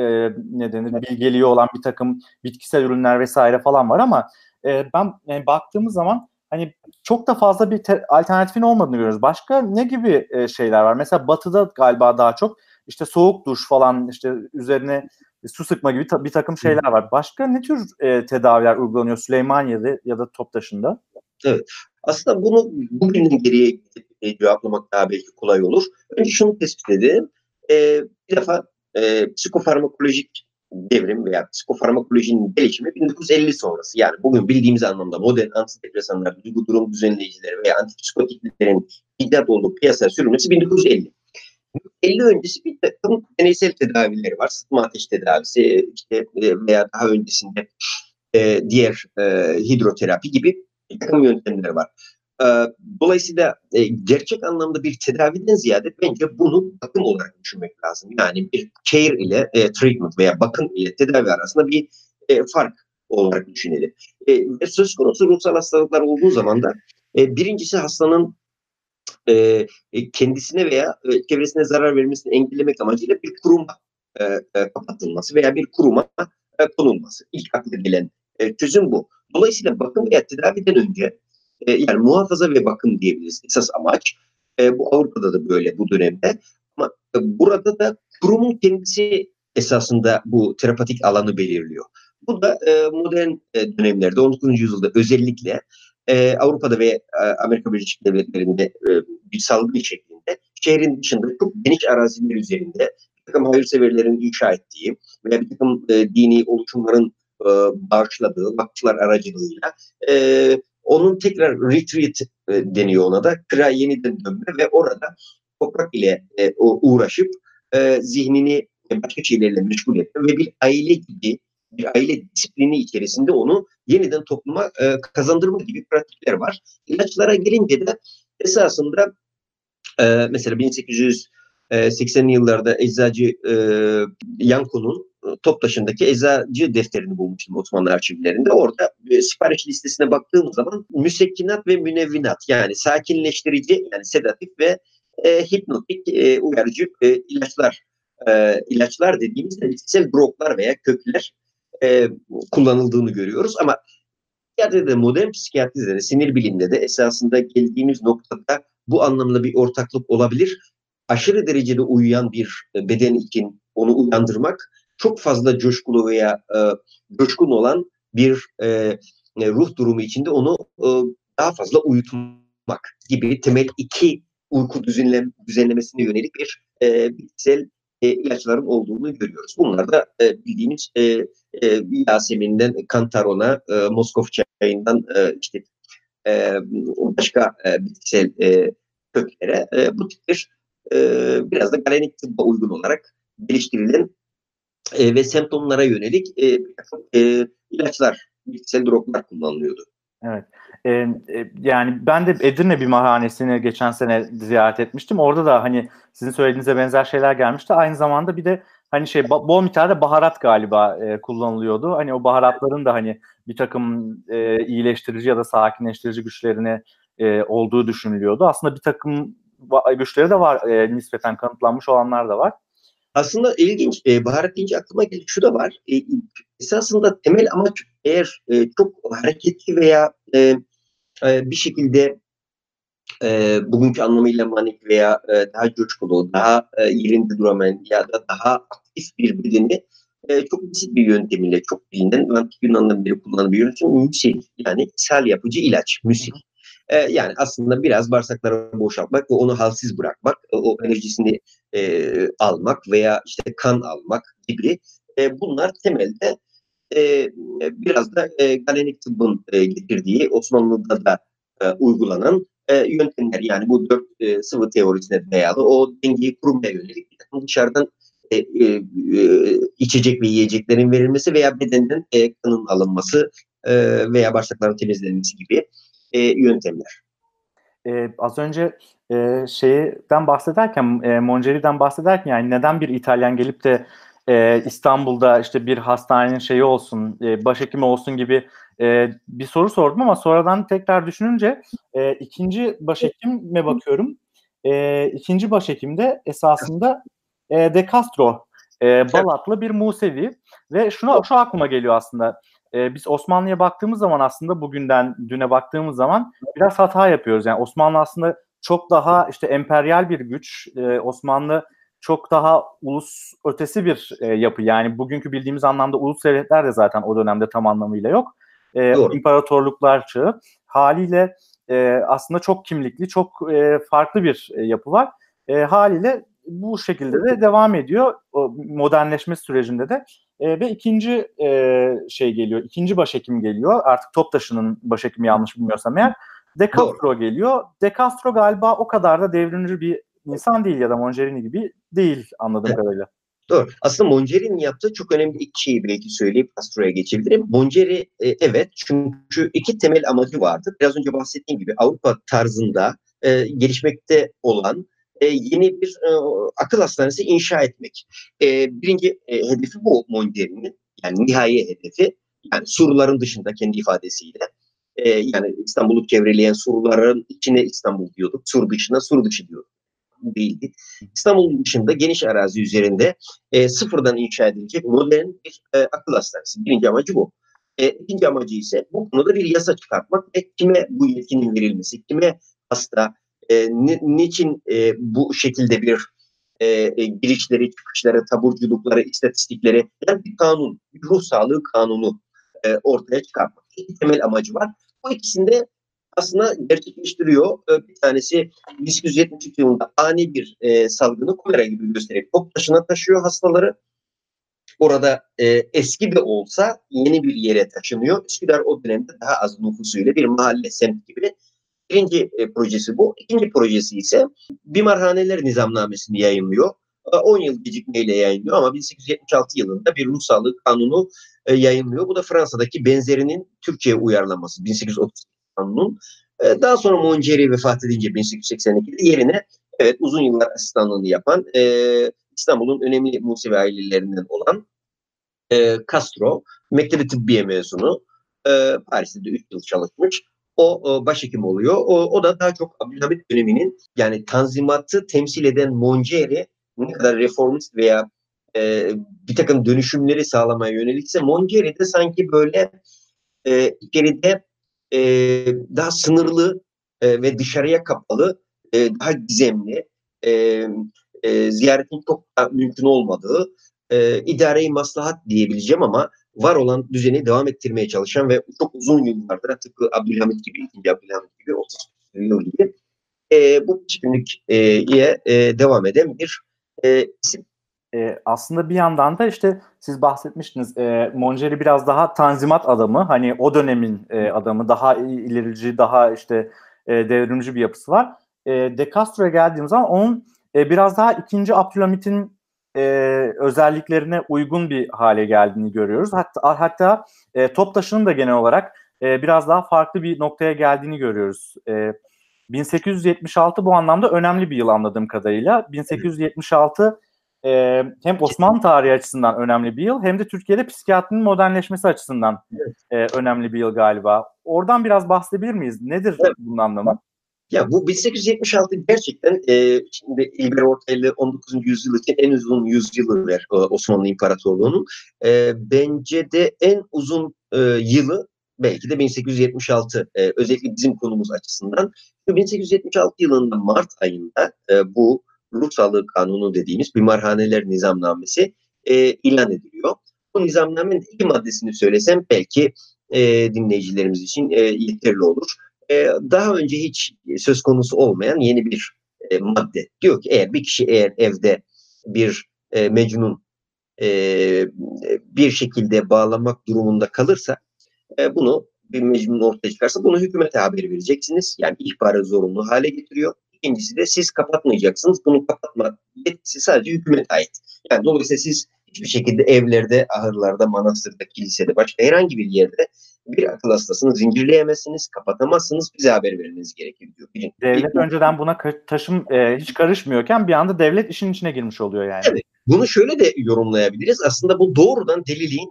ne denir bilgeliği olan bir takım bitkisel ürünler vesaire falan var ama e, ben yani baktığımız zaman hani çok da fazla bir te- alternatifin olmadığını görüyoruz. Başka ne gibi e, şeyler var? Mesela Batı'da galiba daha çok işte soğuk duş falan işte üzerine su sıkma gibi ta- bir takım şeyler var. Başka ne tür e, tedaviler uygulanıyor Süleymaniye'de ya da Toptaşı'nda? Evet. Aslında bunu bugünün geriye e, cevaplamak daha belki kolay olur. Önce şunu tespit edelim. E, bir defa e, psikofarmakolojik devrim veya psikofarmakolojinin gelişimi 1950 sonrası. Yani bugün bildiğimiz anlamda modern antidepresanlar, duygu durum düzenleyicileri veya antipsikotiklerin icat olduğu piyasaya sürülmesi 1950. 50 öncesi bir takım deneysel tedavileri var. Sıtma ateş tedavisi işte e, veya daha öncesinde e, diğer e, hidroterapi gibi bir takım yöntemler var. E, dolayısıyla e, gerçek anlamda bir tedaviden ziyade bence bunu bakım olarak düşünmek lazım. Yani bir care ile e, treatment veya bakım ile tedavi arasında bir e, fark olarak düşünelim. E, söz konusu ruhsal hastalıklar olduğu zaman da e, birincisi hastanın e, e, kendisine veya e, çevresine zarar vermesini engellemek amacıyla bir kuruma e, e, kapatılması veya bir kuruma e, konulması. İlk akla gelen e, çözüm bu. Dolayısıyla bakım veya tedaviden önce e, yani muhafaza ve bakım diyebiliriz. Esas amaç e, bu Avrupa'da da böyle bu dönemde. Ama e, burada da kurumun kendisi esasında bu terapatik alanı belirliyor. Bu da e, modern e, dönemlerde 19. yüzyılda özellikle e, Avrupa'da ve e, Amerika Birleşik Devletleri'nde e, bir salgın şeklinde şehrin dışında çok geniş araziler üzerinde bir takım hayırseverlerin inşa ettiği veya bir takım e, dini oluşumların e, bağışladığı vakıflar aracılığıyla e, onun tekrar retreat e, deniyor ona da. Kıra yeniden dönme ve orada toprak ile e, uğraşıp e, zihnini başka şeylerle meşgul etme ve bir aile gibi bir aile disiplini içerisinde onu yeniden topluma e, kazandırma gibi pratikler var. İlaçlara gelince de esasında e, mesela 1880'li yıllarda eczacı e, Yanko'nun Toptaşı'ndaki eczacı defterini bulmuştum Osmanlı arşivlerinde. Orada e, sipariş listesine baktığım zaman müsekkinat ve münevvinat yani sakinleştirici yani sedatif ve e, hipnotik e, uyarıcı e, ilaçlar e, ilaçlar dediğimizde bitkisel droglar veya kökler e, kullanıldığını görüyoruz ama psikiyatride de modern psikiyatride de sinir bilimde de esasında geldiğimiz noktada bu anlamda bir ortaklık olabilir. Aşırı derecede uyuyan bir beden için onu uyandırmak çok fazla coşkulu veya e, coşkun olan bir e, e, ruh durumu içinde onu e, daha fazla uyutmak gibi temel iki uyku düzenlem, düzenlemesine yönelik bir e, bitkisel e, ilaçların olduğunu görüyoruz. Bunlar da e, bildiğimiz e, e, Yasemin'den Kantaron'a, e, Moskov çayından e, işte e, başka e, bitkisel e, köklere e, bu tip e, biraz da galenik tıbba uygun olarak geliştirilen e, ve semptomlara yönelik e, e, ilaçlar, bitkisel droplar kullanılıyordu. Evet. Ee, yani ben de Edirne bir mahanesini geçen sene ziyaret etmiştim. Orada da hani sizin söylediğinize benzer şeyler gelmişti. Aynı zamanda bir de hani şey bol miktarda baharat galiba e, kullanılıyordu. Hani o baharatların da hani bir takım e, iyileştirici ya da sakinleştirici güçlerine e, olduğu düşünülüyordu. Aslında bir takım güçleri de var. E, nispeten kanıtlanmış olanlar da var. Aslında ilginç. E, baharat deyince aklıma geldi. Şu da var. E, esasında temel amaç eğer e, çok hareketli veya e, e, bir şekilde e, bugünkü anlamıyla manik veya e, daha coşkulu, daha e, yerinde duramayan ya da daha aktif bir bedeni e, çok basit bir yöntemiyle çok bilinen antik Yunan'dan beri kullanılan bir yöntem müsil yani ishal yapıcı ilaç müsil. E, yani aslında biraz bağırsakları boşaltmak ve onu halsiz bırakmak, o enerjisini e, almak veya işte kan almak gibi e, bunlar temelde e, biraz da e, galenik tıbbın e, getirdiği Osmanlı'da da e, uygulanan e, yöntemler. Yani bu dört e, sıvı teorisine dayalı o dengeyi kurmaya yönelik dışarıdan e, e, içecek ve yiyeceklerin verilmesi veya bedenden e, kanın alınması e, veya bağırsakların temizlenmesi gibi e, yöntemler. Ee, az önce e, şeyden bahsederken, e, Mongeri'den bahsederken yani neden bir İtalyan gelip de e, İstanbul'da işte bir hastanenin şeyi olsun, e, başhekimi olsun gibi e, bir soru sordum ama sonradan tekrar düşününce e, ikinci başhekime bakıyorum. E, ikinci başhekim de esasında e, De Castro, e, Balatlı bir Musevi ve şuna şu aklıma geliyor aslında. E, biz Osmanlı'ya baktığımız zaman aslında bugünden düne baktığımız zaman biraz hata yapıyoruz. Yani Osmanlı aslında çok daha işte emperyal bir güç. E, Osmanlı çok daha ulus ötesi bir e, yapı. Yani bugünkü bildiğimiz anlamda ulus devletler de zaten o dönemde tam anlamıyla yok. E, imparatorluklar çağı. Haliyle e, aslında çok kimlikli, çok e, farklı bir e, yapı var. E, haliyle bu şekilde de devam ediyor o modernleşme sürecinde de. E, ve ikinci e, şey geliyor, ikinci başhekim geliyor. Artık Toptaşı'nın başhekimi yanlış bilmiyorsam eğer. De Castro Doğru. geliyor. De Castro galiba o kadar da devrimci bir insan değil ya da Mongerini gibi değil anladığım evet. kadarıyla. Doğru. Aslında Mongeri'nin yaptığı çok önemli iki şeyi belki söyleyip Castro'ya geçebilirim. Mongeri e, evet çünkü iki temel amacı vardı. Biraz önce bahsettiğim gibi Avrupa tarzında e, gelişmekte olan e, yeni bir e, akıl hastanesi inşa etmek. E, birinci e, hedefi bu Mongeri'nin. Yani nihai hedefi. Yani surların dışında kendi ifadesiyle. E, yani İstanbul'u çevreleyen surların içine İstanbul diyorduk. Sur dışına sur dışı diyorduk değildi. İstanbul'un dışında geniş arazi üzerinde e, sıfırdan inşa edilecek modern bir e, akıl hastanesi. Birinci amacı bu. E, ikinci amacı ise bu konuda bir yasa çıkartmak ve kime bu yetkinin verilmesi, kime hasta, e, ni, niçin e, bu şekilde bir e, e, girişleri, çıkışları, taburculukları, istatistikleri, yani bir kanun, bir ruh sağlığı kanunu e, ortaya çıkartmak. İki temel amacı var. Bu ikisinde aslında gerçekleştiriyor. Ee, bir tanesi 1873 yılında ani bir e, salgını kolera gibi göstererek top taşına taşıyor hastaları. Orada e, eski de olsa yeni bir yere taşınıyor. Üsküdar o dönemde daha az nüfusuyla bir mahalle, semt gibi. Birinci e, projesi bu. İkinci projesi ise bimarhaneler nizamnamesini yayınlıyor. 10 yıl gecikmeyle yayınlıyor ama 1876 yılında bir ruh sağlığı kanunu e, yayınlıyor. Bu da Fransa'daki benzerinin Türkiye'ye uyarlaması 1830 kanunun. E, daha sonra Monceri vefat edince 1882'de yerine evet uzun yıllar asistanlığını yapan e, İstanbul'un önemli Musevi ailelerinden olan e, Castro, Mektebi Tıbbiye mezunu. E, Paris'te de 3 yıl çalışmış. O, o başhekim oluyor. O, o da daha çok Abdülhamit döneminin yani tanzimatı temsil eden Monceri ne kadar reformist veya e, bir takım dönüşümleri sağlamaya yönelikse Monceri de sanki böyle e, geride e, daha sınırlı e, ve dışarıya kapalı, e, daha gizemli, e, e, ziyaretin çok da mümkün olmadığı, e, idare-i maslahat diyebileceğim ama var olan düzeni devam ettirmeye çalışan ve çok uzun yıllardır tıpkı Abdülhamit gibi, ikinci Abdülhamit gibi 30 yıl gibi e, bu kimlikye e, devam eden bir e, isim. E, aslında bir yandan da işte siz bahsetmiştiniz e, Mongeri biraz daha tanzimat adamı hani o dönemin e, adamı daha ilerici daha işte e, devrimci bir yapısı var. E, De Castro'ya geldiğimiz zaman onun e, biraz daha ikinci Abdülhamit'in e, özelliklerine uygun bir hale geldiğini görüyoruz. Hatta, hatta e, Toptaş'ın da genel olarak e, biraz daha farklı bir noktaya geldiğini görüyoruz. E, 1876 bu anlamda önemli bir yıl anladığım kadarıyla. 1876 e, hem Osmanlı tarihi açısından önemli bir yıl hem de Türkiye'de psikiyatrinin modernleşmesi açısından evet. e, önemli bir yıl galiba. Oradan biraz bahsedebilir miyiz? Nedir evet. bunun anlamı? Ya bu 1876 gerçekten e, şimdi İlber Ortaylı 19. yüzyıl için en uzun yüzyılı ver Osmanlı İmparatorluğu'nun. E, bence de en uzun e, yılı belki de 1876 e, özellikle bizim konumuz açısından 1876 yılında Mart ayında e, bu ruh sağlığı kanunu dediğimiz bimarhaneler nizamnamesi e, ilan ediliyor. Bu nizamnamenin iki maddesini söylesem belki e, dinleyicilerimiz için e, yeterli olur. E, daha önce hiç söz konusu olmayan yeni bir e, madde. Diyor ki eğer bir kişi eğer evde bir e, mecnun e, bir şekilde bağlamak durumunda kalırsa e, bunu bir mecnun ortaya çıkarsa bunu hükümete haber vereceksiniz. Yani ihbarı zorunlu hale getiriyor. İkincisi de siz kapatmayacaksınız. Bunu kapatma yetkisi sadece hükümete ait. Yani dolayısıyla siz hiçbir şekilde evlerde, ahırlarda, manastırda, kilisede, başka herhangi bir yerde bir akıl hastasını zincirleyemezsiniz, kapatamazsınız, bize haber vermeniz gerekir diyor. Birinci, devlet bir, önceden buna taşım e, hiç karışmıyorken bir anda devlet işin içine girmiş oluyor yani. Evet. Bunu şöyle de yorumlayabiliriz. Aslında bu doğrudan deliliğin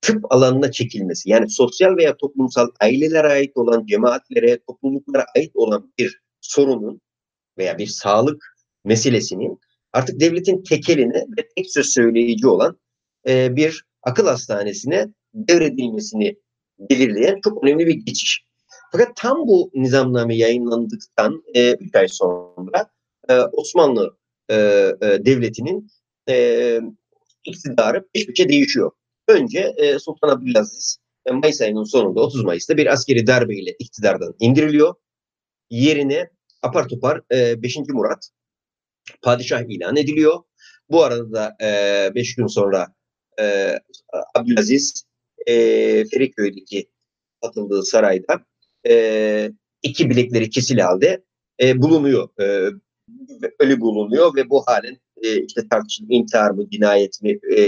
tıp alanına çekilmesi. Yani sosyal veya toplumsal ailelere ait olan, cemaatlere, topluluklara ait olan bir sorunun veya bir sağlık meselesinin artık devletin tekeline ve tek söz söyleyici olan e, bir akıl hastanesine devredilmesini belirleyen çok önemli bir geçiş. Fakat tam bu nizamname yayınlandıktan 3 e, ay sonra e, Osmanlı e, e, Devleti'nin e, iktidarı peş peşe değişiyor. Önce e, Sultan Abdülaziz e, Mayıs ayının sonunda 30 Mayıs'ta bir askeri darbeyle iktidardan indiriliyor. Yerine apar topar e, 5. Murat padişah ilan ediliyor. Bu arada da 5 e, gün sonra e, Abdülaziz e, Feriköy'deki atıldığı sarayda e, iki bilekleri kesil halde e, bulunuyor. E, ölü bulunuyor ve bu halen e, işte tartışılan intihar mı, cinayet mi e,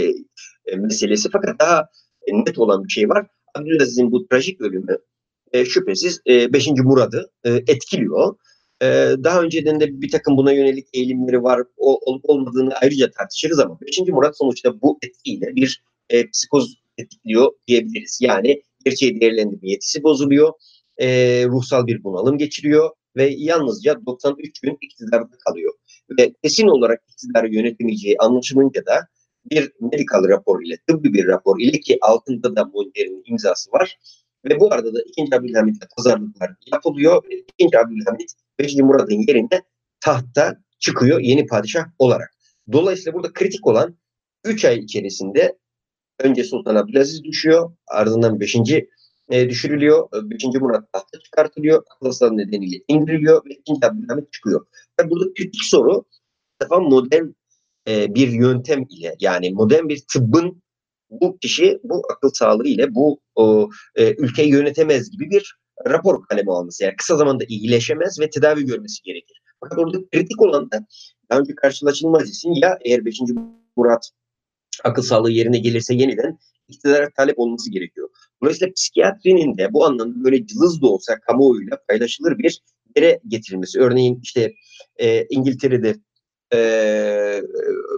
e, meselesi. Fakat daha net olan bir şey var. Abdülaziz'in bu trajik ölümü e, şüphesiz 5. E, Murad'ı e, etkiliyor. E, daha önceden de bir takım buna yönelik eğilimleri var o, olup olmadığını ayrıca tartışırız ama 5. Murat sonuçta bu etkiyle bir e, psikoz etkiliyor diyebiliriz. Yani gerçeği değerlendirme yetisi bozuluyor, e, ruhsal bir bunalım geçiriyor ve yalnızca 93 gün iktidarda kalıyor. Ve kesin olarak iktidarı yönetemeyeceği anlaşılınca da bir medikal rapor ile, tıbbi bir rapor ile ki altında da Monter'in imzası var. Ve bu arada da 2. Abdülhamit'e pazarlıklar yapılıyor. Ve 2. Abdülhamit 5. Murad'ın yerine tahta çıkıyor yeni padişah olarak. Dolayısıyla burada kritik olan 3 ay içerisinde önce Sultan Abdülaziz düşüyor, ardından 5. E, düşürülüyor, 5. Murat tahta çıkartılıyor, akıl nedeniyle indiriliyor ve 2. Abdülhamit çıkıyor. Ve burada kritik soru defa modern e, bir yöntem ile yani modern bir tıbbın bu kişi bu akıl sağlığı ile bu o, e, ülkeyi yönetemez gibi bir rapor kalemi alması. Yani kısa zamanda iyileşemez ve tedavi görmesi gerekir. Fakat orada kritik olan da daha önce karşılaşılmaz isim ya eğer 5. Murat akıl sağlığı yerine gelirse yeniden iktidara talep olması gerekiyor. Dolayısıyla psikiyatrinin de bu anlamda böyle cılız da olsa kamuoyuyla paylaşılır bir yere getirilmesi. Örneğin işte e, İngiltere'de e,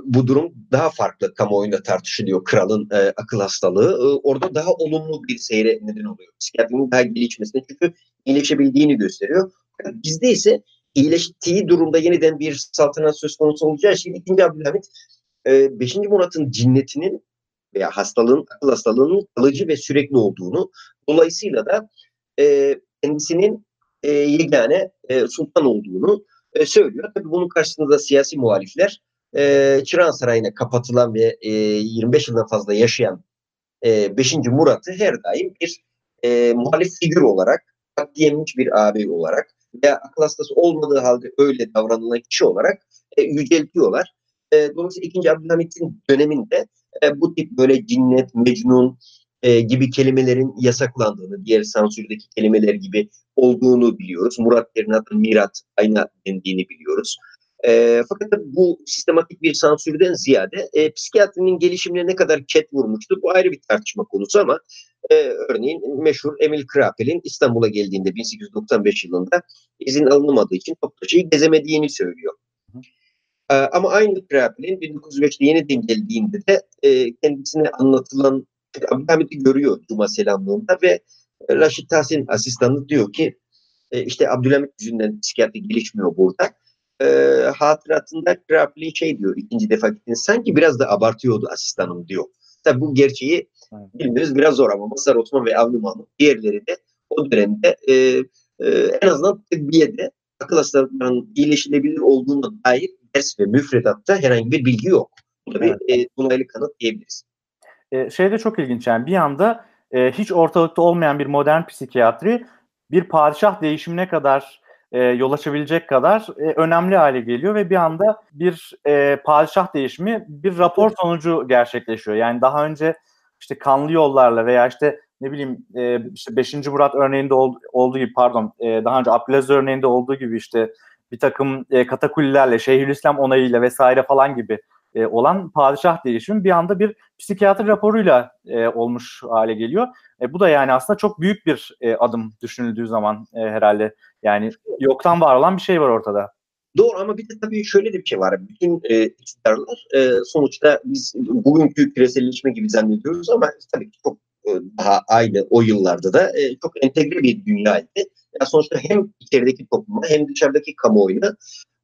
bu durum daha farklı kamuoyunda tartışılıyor. Kralın e, akıl hastalığı. E, orada daha olumlu bir seyre neden oluyor. Psikiyatrinin daha gelişmesine çünkü iyileşebildiğini gösteriyor. Bizde ise iyileştiği durumda yeniden bir saltanat söz konusu olacağı için 2. Abdülhamit 5. E, Murat'ın cinnetinin veya hastalığın, akıl hastalığının kalıcı ve sürekli olduğunu dolayısıyla da e, kendisinin e, yegane e, sultan olduğunu e, söylüyor. Tabii bunun karşısında siyasi muhalifler e, Çırağan Sarayı'na kapatılan ve e, 25 yıldan fazla yaşayan e, 5. Murat'ı her daim bir e, muhalif figür olarak, katliyemiş bir ağabey olarak veya akıl hastası olmadığı halde öyle davranılan kişi olarak e, yüceltiyorlar. E, dolayısıyla 2. Abdülhamit'in döneminde e, bu tip böyle cinnet, mecnun e, gibi kelimelerin yasaklandığını, diğer sansürdeki kelimeler gibi olduğunu biliyoruz. Murat yerine adı Mirat, ayna dendiğini biliyoruz. E, fakat bu sistematik bir sansürden ziyade e, psikiyatrinin gelişimine ne kadar ket vurmuştur bu ayrı bir tartışma konusu ama e, örneğin meşhur Emil Krapel'in İstanbul'a geldiğinde 1895 yılında izin alınmadığı için Toptaşı'yı gezemediğini söylüyor. E, ama aynı Krapel'in 1905'te yeniden geldiğinde de e, kendisine anlatılan Abdülhamit'i görüyor Cuma selamlığında ve Raşit Tahsin asistanı diyor ki e, işte Abdülhamit yüzünden psikiyatri gelişmiyor burada. E, hatıratında Krapli şey diyor ikinci defa gittiğinde sanki biraz da abartıyordu asistanım diyor. Tabi bu gerçeği. Bilmemiz biraz zor ama Mazhar Osman ve Avni Mahmut diğerleri de o dönemde e, e, en azından tıbbiyede akıl hastalıklarının iyileşilebilir olduğuna dair ders ve müfredatta herhangi bir bilgi yok. Bu da bir e, dolaylı kanıt diyebiliriz. E, şey de çok ilginç yani bir anda e, hiç ortalıkta olmayan bir modern psikiyatri bir padişah değişimine kadar e, yol açabilecek kadar e, önemli hale geliyor ve bir anda bir e, padişah değişimi bir rapor sonucu gerçekleşiyor. Yani daha önce işte kanlı yollarla veya işte ne bileyim e, işte 5. Murat örneğinde ol, olduğu gibi pardon e, daha önce Abdülaziz örneğinde olduğu gibi işte bir takım e, katakullilerle, Şeyhülislam onayıyla vesaire falan gibi e, olan padişah değişimi bir anda bir psikiyatri raporuyla e, olmuş hale geliyor. E, bu da yani aslında çok büyük bir e, adım düşünüldüğü zaman e, herhalde. Yani yoktan var olan bir şey var ortada. Doğru ama bir de tabii şöyle de bir şey var. Bütün e, iktidarlar e, sonuçta biz bugünkü küreselleşme gibi zannediyoruz ama tabii ki çok e, daha aynı o yıllarda da e, çok entegre bir dünyaydı. Yani sonuçta hem içerideki topluma hem dışarıdaki kamuoyuna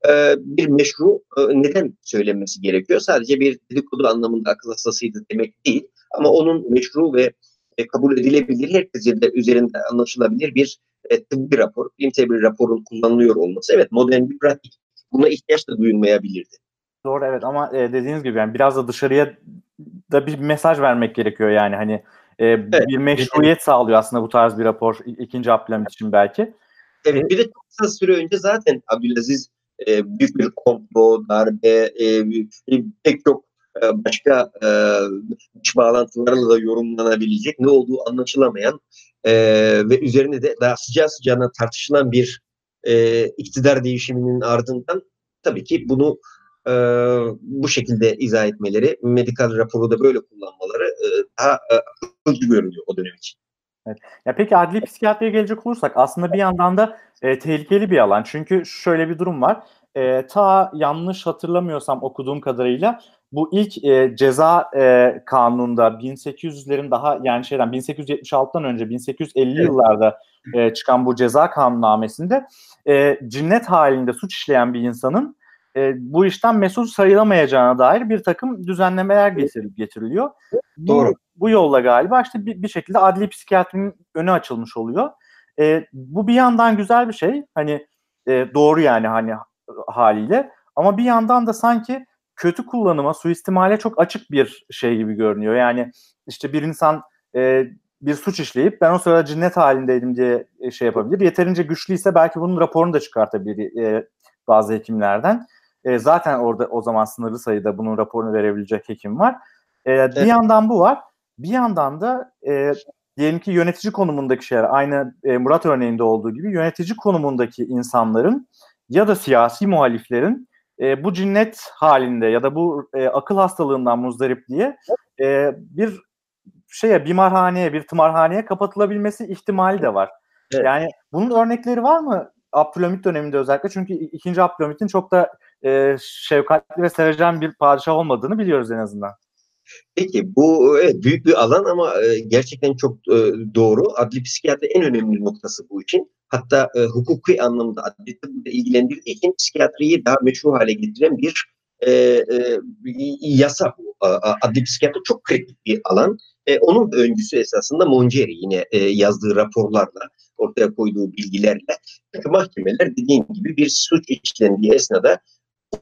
e, bir meşru e, neden söylenmesi gerekiyor. Sadece bir dedikodu anlamında akıl hastasıydı demek değil. Ama onun meşru ve e, kabul edilebilir, herkese de üzerinde anlaşılabilir bir e, tıbbi rapor, bilimsel bir raporun kullanılıyor olması. Evet modern bir pratik. Buna ihtiyaç da duyulmayabilirdi. Doğru evet ama e, dediğiniz gibi yani biraz da dışarıya da bir mesaj vermek gerekiyor yani hani e, evet. bir meşruiyet sağlıyor aslında bu tarz bir rapor ikinci Abdülhamit için belki. Evet bir de çok kısa süre önce zaten Abdülaziz e, büyük bir komplo, darbe, e, pek çok e, başka e, dış bağlantılarla da yorumlanabilecek, ne olduğu anlaşılamayan e, ve üzerine de daha sıcağı sıcağına tartışılan bir e, iktidar değişiminin ardından tabii ki bunu e, bu şekilde izah etmeleri, medikal raporu da böyle kullanmaları e, daha e, akılcı görünüyor o dönem için. Evet. Ya peki adli psikiyatriye gelecek olursak aslında bir yandan da e, tehlikeli bir alan. Çünkü şöyle bir durum var. E, ta yanlış hatırlamıyorsam okuduğum kadarıyla bu ilk e, ceza e, kanununda 1800'lerin daha yani şeyden 1876'dan önce 1850 evet. yıllarda e, çıkan bu ceza kanunnamesinde e, cinnet halinde suç işleyen bir insanın e, bu işten mesul sayılamayacağına dair bir takım düzenlemeler getirilip getiriliyor. Doğru. Bu, bu yolla galiba işte bir, bir şekilde adli psikiyatrinin önü açılmış oluyor. E, bu bir yandan güzel bir şey. Hani e, doğru yani hani haliyle. Ama bir yandan da sanki kötü kullanıma, suistimale çok açık bir şey gibi görünüyor. Yani işte bir insan e, bir suç işleyip ben o sırada cinnet halindeydim diye e, şey yapabilir. Yeterince güçlüyse belki bunun raporunu da çıkartabilir e, bazı hekimlerden. E, zaten orada o zaman sınırlı sayıda bunun raporunu verebilecek hekim var. E, evet. Bir yandan bu var. Bir yandan da e, diyelim ki yönetici konumundaki şeyler aynı e, Murat örneğinde olduğu gibi yönetici konumundaki insanların ya da siyasi muhaliflerin e, bu cinnet halinde ya da bu e, akıl hastalığından muzdarip diye e, bir şeye bimarhaneye, bir tımarhaneye kapatılabilmesi ihtimali de var. Evet. Yani bunun örnekleri var mı Abdülhamit döneminde özellikle? Çünkü ikinci Abdülhamit'in çok da e, şefkatli ve sevecen bir padişah olmadığını biliyoruz en azından. Peki bu evet, büyük bir alan ama e, gerçekten çok e, doğru. Adli psikiyatri en önemli noktası bu için. Hatta e, hukuki anlamda adli tıbbı ilgilendirdiği için psikiyatriyi daha meşru hale getiren bir e, e, yasa bu. Adli psikiyatri çok kritik bir alan. E, onun öncüsü esasında Mongeri yine e, yazdığı raporlarla ortaya koyduğu bilgilerle. Mahkemeler dediğim gibi bir suç işlendiği esnada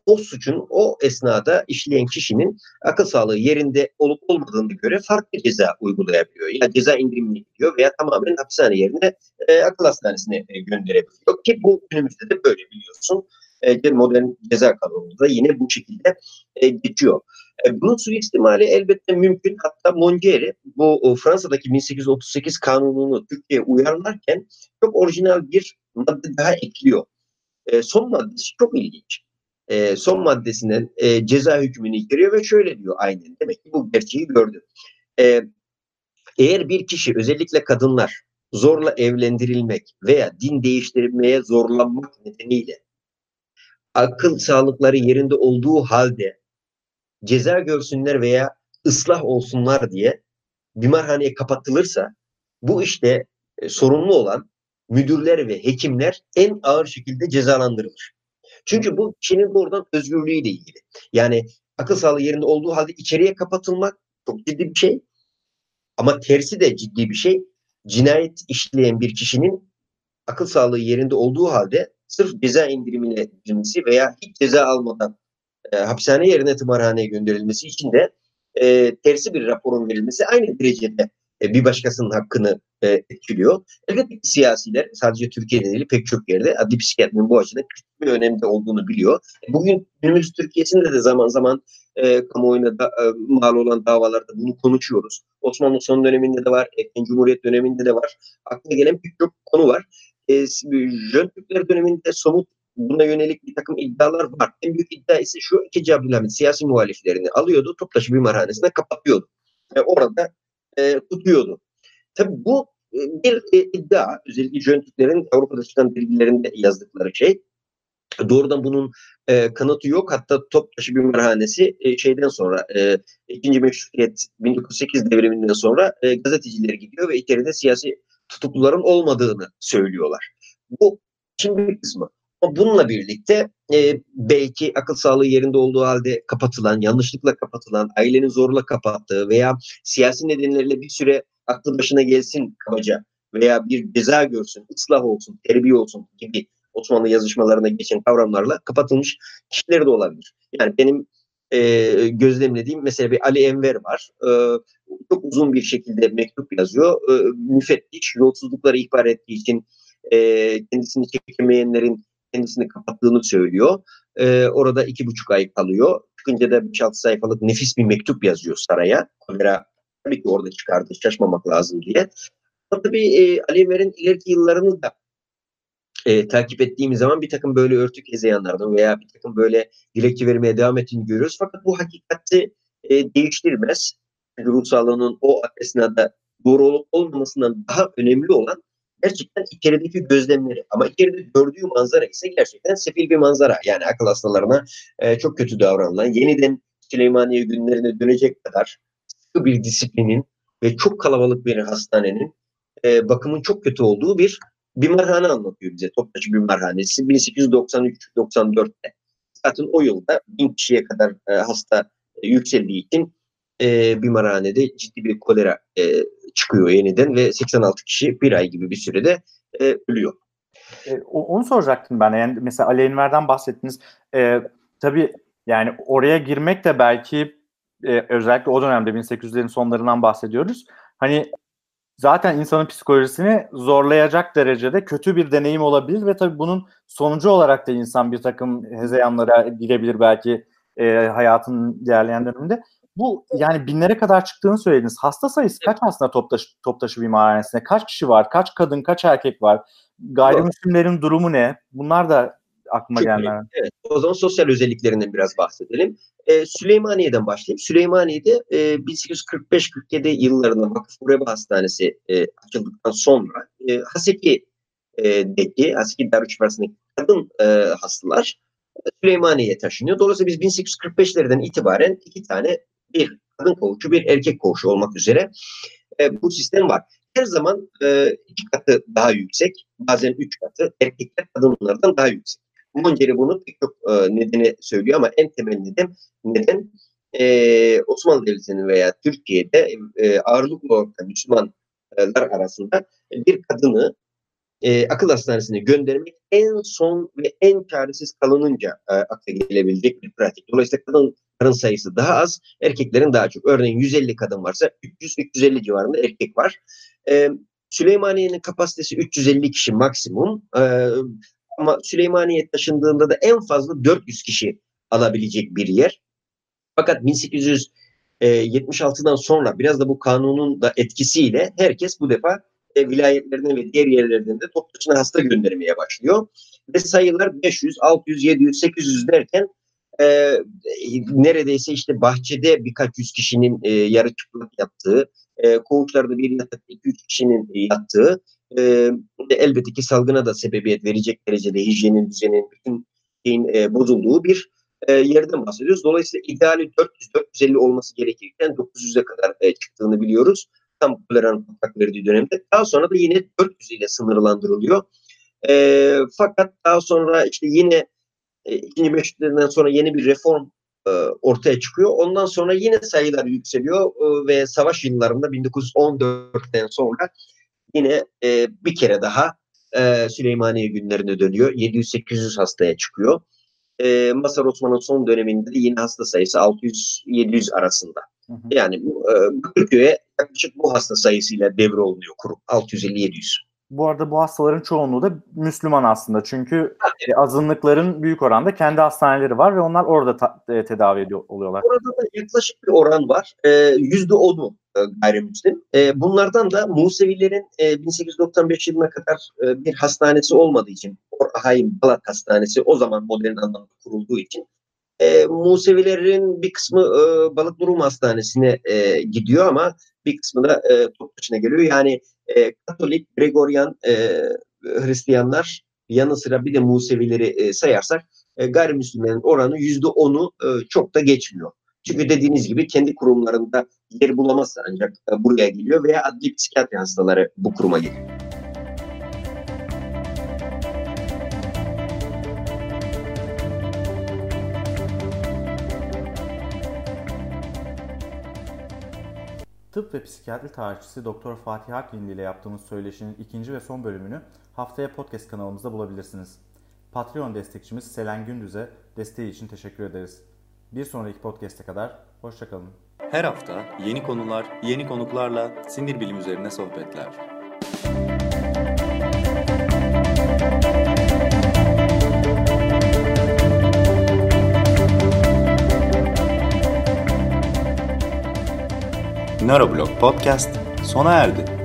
o suçun o esnada işleyen kişinin akıl sağlığı yerinde olup olmadığını göre farklı ceza uygulayabiliyor. Ya ceza indirimini gidiyor veya tamamen hapishane yerine e, akıl hastanesine e, gönderebiliyor. Ki bu günümüzde de böyle biliyorsun. E, modern ceza kanununda yine bu şekilde e, geçiyor. E, bunun suistimali elbette mümkün. Hatta Mongeri bu o, Fransa'daki 1838 kanununu Türkiye'ye uyarlarken çok orijinal bir madde daha ekliyor. E, son maddesi çok ilginç e, son maddesinden e, ceza hükmünü içeriyor ve şöyle diyor aynen. Demek ki bu gerçeği gördü. E, eğer bir kişi özellikle kadınlar zorla evlendirilmek veya din değiştirmeye zorlanmak nedeniyle akıl sağlıkları yerinde olduğu halde ceza görsünler veya ıslah olsunlar diye bimarhaneye kapatılırsa bu işte e, sorumlu olan müdürler ve hekimler en ağır şekilde cezalandırılır. Çünkü bu kişinin doğrudan özgürlüğüyle ilgili. Yani akıl sağlığı yerinde olduğu halde içeriye kapatılmak çok ciddi bir şey. Ama tersi de ciddi bir şey. Cinayet işleyen bir kişinin akıl sağlığı yerinde olduğu halde sırf ceza indirimine gidilmesi veya hiç ceza almadan e, hapishane yerine tımarhaneye gönderilmesi için de e, tersi bir raporun verilmesi aynı derecede e, bir başkasının hakkını e, etkiliyor. Elbette siyasiler sadece Türkiye'de değil pek çok yerde adli psikiyatrinin bu açıdan küçük bir önemde olduğunu biliyor. Bugün günümüz Türkiye'sinde de zaman zaman e, kamuoyuna da, e, mal olan davalarda bunu konuşuyoruz. Osmanlı son döneminde de var, Erken Cumhuriyet döneminde de var. Aklına gelen çok konu var. E, Jön Türkler döneminde somut buna yönelik bir takım iddialar var. En büyük iddia ise şu iki Abdülhamit siyasi muhaliflerini alıyordu, Toptaşı Bimarhanesi'ne kapatıyordu. E, orada e, tutuyordu. Tabii bu e, bir e, iddia, özellikle Jön Türklerin Avrupa'da çıkan bilgilerinde yazdıkları şey. Doğrudan bunun e, kanıtı yok. Hatta Toptaşı Bimarhanesi e, şeyden sonra e, ikinci meşrutiyet 1908 devriminden sonra e, gazeteciler gidiyor ve içeride siyasi tutukluların olmadığını söylüyorlar. Bu şimdi bir kısmı. Ama bununla birlikte e, belki akıl sağlığı yerinde olduğu halde kapatılan, yanlışlıkla kapatılan, ailenin zorla kapattığı veya siyasi nedenlerle bir süre aklı başına gelsin kabaca veya bir ceza görsün, ıslah olsun, terbiye olsun gibi Osmanlı yazışmalarına geçen kavramlarla kapatılmış kişiler de olabilir. Yani benim e, gözlemlediğim mesela bir Ali Enver var. E, çok uzun bir şekilde mektup yazıyor. E, müfettiş yolsuzlukları ihbar ettiği için e, kendisini çekemeyenlerin kendisini kapattığını söylüyor. E, orada iki buçuk ay kalıyor. Çıkınca da 5-6 sayfalık nefis bir mektup yazıyor saraya. Kamera tabii ki orada çıkardı şaşmamak lazım diye. Ama tabii e, Ali Enver'in ileriki yıllarını da e, takip ettiğimiz zaman bir takım böyle örtük hezeyanlardan veya bir takım böyle dilekçe vermeye devam ettiğini görüyoruz. Fakat bu hakikati e, değiştirmez. Ruh sağlığının o esnada doğru olup olmamasından daha önemli olan gerçekten içerideki gözlemleri. Ama içeride gördüğü manzara ise gerçekten sefil bir manzara. Yani akıl hastalarına e, çok kötü davranılan, yeniden Süleymaniye günlerine dönecek kadar sıkı bir disiplinin ve çok kalabalık bir hastanenin e, bakımın çok kötü olduğu bir bimarhane anlatıyor bize. Toptaşı Bimarhanesi 1893-94'te. Zaten o yılda bin kişiye kadar e, hasta e, yükseldiği için e, bimarhanede ciddi bir kolera e, çıkıyor yeniden ve 86 kişi bir ay gibi bir sürede e, ölüyor. E, onu soracaktım ben. Yani mesela Ali Enver'den bahsettiniz. E, tabii yani oraya girmek de belki e, özellikle o dönemde 1800'lerin sonlarından bahsediyoruz. Hani zaten insanın psikolojisini zorlayacak derecede kötü bir deneyim olabilir ve tabii bunun sonucu olarak da insan bir takım hezeyanlara girebilir belki e, hayatın ilerleyen döneminde. Bu yani binlere kadar çıktığını söylediniz. Hasta sayısı kaç aslında Toptaşı, Toptaşı Bimarhanesi'nde? Kaç kişi var? Kaç kadın, kaç erkek var? Gayrimüslimlerin durumu ne? Bunlar da aklıma gelmeyen. Evet. O zaman sosyal özelliklerinden biraz bahsedelim. Ee, Süleymaniye'den başlayayım. Süleymaniye'de e, 1845-47 yıllarında Vakıf Ureba Hastanesi e, açıldıktan sonra e, Haseki'deki, Haseki Darüşşafakası'ndaki kadın e, hastalar e, Süleymaniye'ye taşınıyor. Dolayısıyla biz 1845'lerden itibaren iki tane bir kadın koğuşu, bir erkek koğuşu olmak üzere e, bu sistem var. Her zaman e, iki katı daha yüksek, bazen üç katı, erkekler kadınlardan daha yüksek. Monceri bunu pek çok e, nedeni söylüyor ama en temel neden, neden e, Osmanlı Devleti'nin veya Türkiye'de e, ağırlıklı olarak Müslümanlar arasında bir kadını e, akıl hastanesine göndermek en son ve en çaresiz kalınınca e, akla gelebilecek bir pratik. Dolayısıyla kadın kadın sayısı daha az, erkeklerin daha çok. Örneğin 150 kadın varsa 300-350 civarında erkek var. E, Süleymaniye'nin kapasitesi 350 kişi maksimum. E, ama Süleymaniye taşındığında da en fazla 400 kişi alabilecek bir yer. Fakat 1876'dan sonra biraz da bu kanunun da etkisiyle herkes bu defa e, vilayetlerine ve diğer yerlerden de hasta göndermeye başlıyor. Ve sayılar 500, 600, 700, 800 derken e, neredeyse işte bahçede birkaç yüz kişinin e, yarı çıplak yattığı, e, koğuşlarda bir yatak 2-3 kişinin yattığı, e, elbette ki salgına da sebebiyet verecek derecede hijyenin, düzenin, bütün şeyin e, bozulduğu bir e, yerden bahsediyoruz. Dolayısıyla ideali 400-450 olması gerekirken 900'e kadar e, çıktığını biliyoruz. Tam koleranın patlak verdiği dönemde. Daha sonra da yine 400 ile sınırlandırılıyor. E, fakat daha sonra işte yine e, ikinci meşrutiyetten sonra yeni bir reform e, ortaya çıkıyor. Ondan sonra yine sayılar yükseliyor e, ve savaş yıllarında 1914'ten sonra yine e, bir kere daha e, Süleymaniye günlerine dönüyor. 700-800 hastaya çıkıyor. E, Masar Osman'ın son döneminde yine hasta sayısı 600-700 arasında. Hı hı. Yani e, Bakırköy'e yaklaşık bu hasta sayısıyla devrolunuyor kurum. 650-700. Bu arada bu hastaların çoğunluğu da Müslüman aslında. Çünkü evet. azınlıkların büyük oranda kendi hastaneleri var ve onlar orada ta- e, tedavi ediyor oluyorlar. Orada da yaklaşık bir oran var. Yüzde onu e, gayrimüslim. E, bunlardan da Musevilerin e, 1895 yılına kadar e, bir hastanesi olmadığı için Orhaim Balat Hastanesi o zaman modern anlamda kurulduğu için e, Musevilerin bir kısmı e, Balıklı Rum Hastanesi'ne e, gidiyor ama bir kısmı da e, Topbaşı'na geliyor. Yani e, Katolik, Gregorian e, Hristiyanlar yanı sıra bir de Musevileri e, sayarsak e, gayrimüslimlerin oranı yüzde onu e, çok da geçmiyor. Çünkü dediğiniz gibi kendi kurumlarında yer bulamazsa ancak e, buraya geliyor veya adli psikiyatri hastaları bu kuruma geliyor. Tıp ve psikiyatri tarihçisi Doktor Fatih Akgindi ile yaptığımız söyleşinin ikinci ve son bölümünü haftaya podcast kanalımızda bulabilirsiniz. Patreon destekçimiz Selen Gündüz'e desteği için teşekkür ederiz. Bir sonraki podcast'e kadar hoşçakalın. Her hafta yeni konular, yeni konuklarla sinir bilim üzerine sohbetler. Nöroblog Podcast sona erdi.